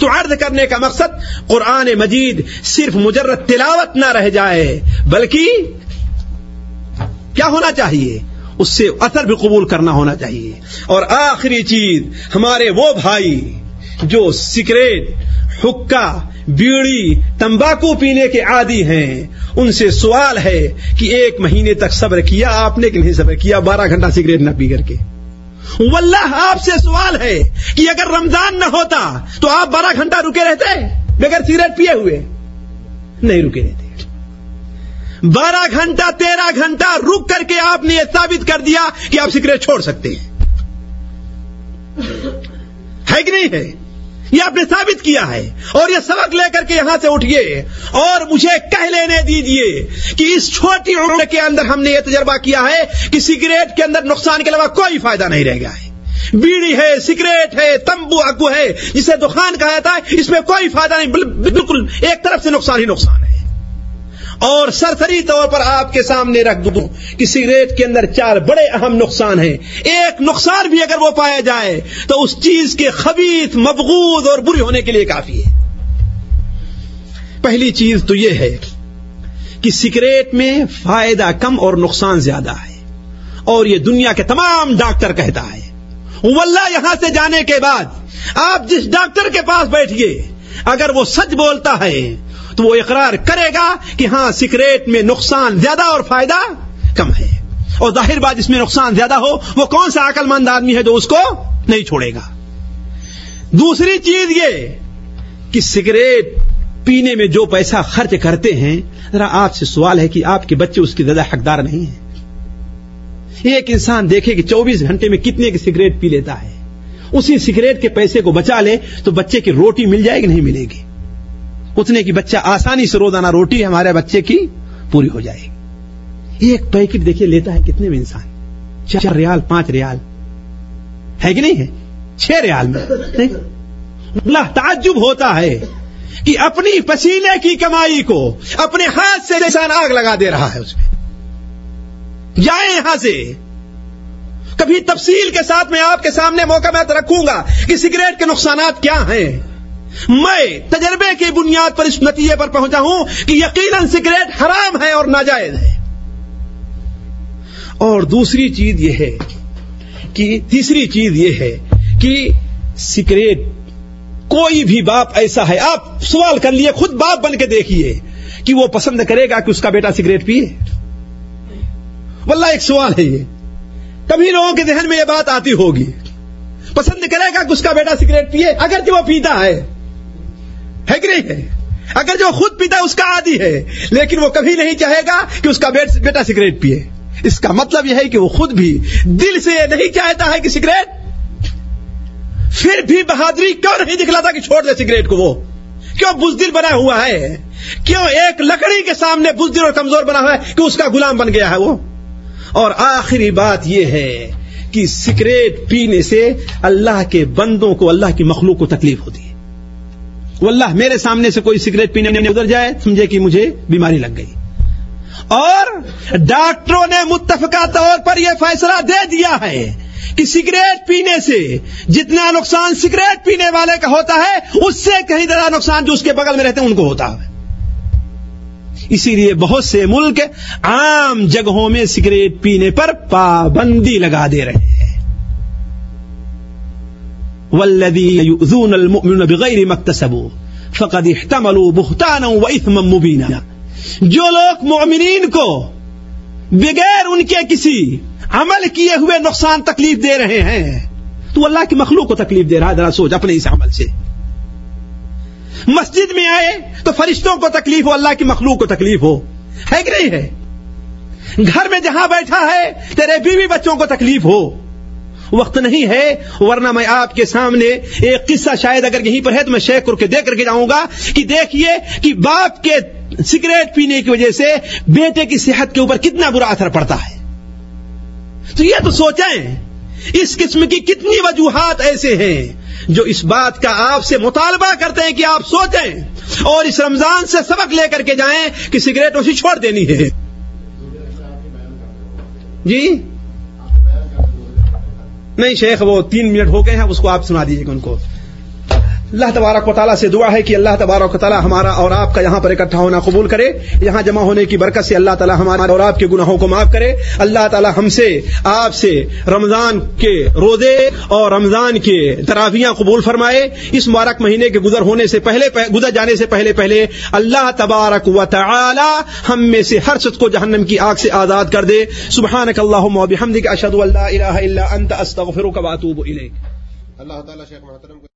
تو عرض کرنے کا مقصد قرآن مجید صرف مجرد تلاوت نہ رہ جائے، بلکہ کیا ہونا چاہیے؟ اس سے اثر بھی قبول کرنا ہونا چاہیے۔ اور آخری چیز، ہمارے وہ بھائی جو سگریٹ، حکا، بیڑی، تمباکو پینے کے عادی ہیں، ان سے سوال ہے کہ ایک مہینے تک صبر کیا آپ نے کہ نہیں صبر کیا؟ بارہ گھنٹہ سگریٹ نہ پی کر کے۔ واللہ، آپ سے سوال ہے کہ اگر رمضان نہ ہوتا تو آپ بارہ گھنٹہ رکے رہتے بغیر سگریٹ پیے ہوئے۔ نہیں رکے رہتے۔ بارہ گھنٹہ، تیرہ گھنٹہ رک کر کے آپ نے یہ ثابت کر دیا کہ آپ سگریٹ چھوڑ سکتے ہیں۔ ہے کہ نہیں ہے؟ یہ آپ نے ثابت کیا ہے۔ اور یہ سبق لے کر کے یہاں سے اٹھیے۔ اور مجھے کہہ لینے دیجیے کہ اس چھوٹی عمر کے اندر ہم نے یہ تجربہ کیا ہے کہ سگریٹ کے اندر نقصان کے علاوہ کوئی فائدہ نہیں رہ گیا ہے۔ بیڑی ہے، سگریٹ ہے، تمبو اگو ہے، جسے دخان کہا جاتا ہے، اس میں کوئی فائدہ نہیں بالکل ایک طرف سے نقصان ہی نقصان ہے۔ اور سرسری طور پر آپ کے سامنے رکھ دوں۔ کہ سگریٹ کے اندر چار بڑے اہم نقصان ہیں۔ ایک نقصان بھی اگر وہ پایا جائے، تو اس چیز کے خبیث، مبغوض اور بری ہونے کے لیے کافی ہے۔ پہلی چیز تو یہ ہے کہ سگریٹ میں فائدہ کم اور نقصان زیادہ ہے۔ اور یہ دنیا کے تمام ڈاکٹر کہتا ہے۔ واللہ، یہاں سے جانے کے بعد آپ جس ڈاکٹر کے پاس بیٹھیے، اگر وہ سچ بولتا ہے تو وہ اقرار کرے گا کہ ہاں سگریٹ میں نقصان زیادہ اور فائدہ کم ہے۔ اور ظاہر بات، جس میں نقصان زیادہ ہو، وہ کون سا عقل مند آدمی ہے جو اس کو نہیں چھوڑے گا؟ دوسری چیز یہ کہ سگریٹ پینے میں جو پیسہ خرچ کرتے ہیں، ذرا آپ سے سوال ہے کہ آپ کے بچے اس کی زیادہ حقدار نہیں ہیں۔ ایک انسان دیکھے کہ چوبیس گھنٹے میں کتنے کی سگریٹ پی لیتا ہے۔ اسی سگریٹ کے پیسے کو بچا لے تو بچے کی روٹی مل جائے گی، نہیں ملے گی۔ اتنے کی بچہ آسانی سے روزانہ روٹی ہمارے بچے کی پوری ہو جائے گی۔ ایک پیکٹ دیکھیے لیتا ہے کتنے میں انسان چار ریال، پانچ ریال۔ ہے کہ نہیں ہے؟ چھ ریال میں۔ اللہ تعجب ہوتا ہے کہ اپنی پسینے کی کمائی کو اپنے ہاتھ سے انسان آگ لگا دے رہا ہے اس میں۔ جائیں یہاں سے۔ کبھی تفصیل کے ساتھ میں آپ کے سامنے موقع میں رکھوں گا کہ سگریٹ کے نقصانات کیا ہیں۔ میں تجربے کی بنیاد پر اس نتیجے پر پہنچا ہوں کہ یقیناً سگریٹ حرام ہے اور ناجائز ہے۔ اور دوسری چیز یہ ہے کہ تیسری چیز یہ ہے کہ سگریٹ کوئی بھی باپ ایسا ہے۔ آپ سوال کر لیے، خود باپ بن کے دیکھیے کہ وہ پسند کرے گا کہ اس کا بیٹا سگریٹ پیے۔ واللہ ایک سوال ہے یہ۔ کبھی لوگوں کے ذہن میں یہ بات آتی ہوگی، پسند کرے گا کہ اس کا بیٹا سگریٹ پیے اگر جو وہ پیتا ہے۔ ہے کہ نہیں ہے؟ اگر جو خود پیتا ہے اس کا عادی ہے، لیکن وہ کبھی نہیں چاہے گا کہ اس کا بیٹا سگریٹ پیے۔ اس کا مطلب یہ ہے کہ وہ خود بھی دل سے نہیں چاہتا ہے کہ سگریٹ پھر بھی بہادری کیوں نہیں دکھلاتا کہ چھوڑ دے سگریٹ کو وہ؟ کیوں بزدل بنا ہوا ہے؟ کیوں ایک لکڑی کے سامنے بزدل اور کمزور بنا ہوا ہے کہ اس کا غلام بن گیا ہے وہ؟ اور آخری بات یہ ہے کہ سگریٹ پینے سے اللہ کے بندوں کو، اللہ کی مخلوق کو تکلیف ہوتی ہے۔ واللہ، میرے سامنے سے کوئی سگریٹ پینے میں ادھر جائے، سمجھے کہ مجھے بیماری لگ گئی۔ اور ڈاکٹروں نے متفقہ طور پر یہ فیصلہ دے دیا ہے کہ سگریٹ پینے سے جتنا نقصان سگریٹ پینے والے کا ہوتا ہے، اس سے کہیں زیادہ نقصان جو اس کے بغل میں رہتے ہیں، ان کو ہوتا ہے۔ اسی لیے بہت سے ملک عام جگہوں میں سگریٹ پینے پر پابندی لگا دے رہے ہیں۔ المؤمن بغیر مکتسبوا فقد احتملوا بہتانا واثما مبینا۔ جو لوگ مؤمنین کو بغیر ان کے کسی عمل کیے ہوئے نقصان تکلیف دے رہے ہیں، تو اللہ کی مخلوق کو تکلیف دے رہا ہے، ذرا سوچ اپنے اس عمل سے۔ مسجد میں آئے تو فرشتوں کو تکلیف ہو، اللہ کی مخلوق کو تکلیف ہو۔ ہے کہ نہیں ہے؟ گھر میں جہاں بیٹھا ہے، تیرے بیوی بچوں کو تکلیف ہو۔ وقت نہیں ہے، ورنہ میں آپ کے سامنے ایک قصہ شاید اگر یہیں پر ہے تو میں شیخ کر کے دے کر کے جاؤں گا کہ دیکھیے کہ باپ کے سگریٹ پینے کی وجہ سے بیٹے کی صحت کے اوپر کتنا برا اثر پڑتا ہے۔ تو یہ تو سوچیں، اس قسم کی کتنی وجوہات ایسے ہیں جو اس بات کا آپ سے مطالبہ کرتے ہیں کہ آپ سوچیں اور اس رمضان سے سبق لے کر کے جائیں کہ سگریٹ اسی چھوڑ دینی ہے۔ جی؟ نہیں شیخ، وہ تین منٹ ہو گئے ہیں، اس کو آپ سنا دیجیے گا ان کو۔ اللہ تبارک و تعالیٰ سے دعا ہے کہ اللہ تبارک و تعالیٰ ہمارا اور آپ کا یہاں پر اکٹھا ہونا قبول کرے، یہاں جمع ہونے کی برکت سے اللہ تعالیٰ ہمارے اور آپ کے گناہوں کو معاف کرے۔ اللہ تعالیٰ ہم سے، آپ سے رمضان کے روزے اور رمضان کے تراویاں قبول فرمائے۔ اس مبارک مہینے کے گزر ہونے سے پہلے، گزر جانے سے پہلے پہلے اللہ تبارک و تعالی ہم میں سے ہر شخص کو جہنم کی آگ سے آزاد کر دے۔ سبحانک اللہم و بحمدک، اشہدو اللہ الہ الا انت، استغفرک و اتوب الیک۔ اللہ تعالیٰ شیخ محترم کو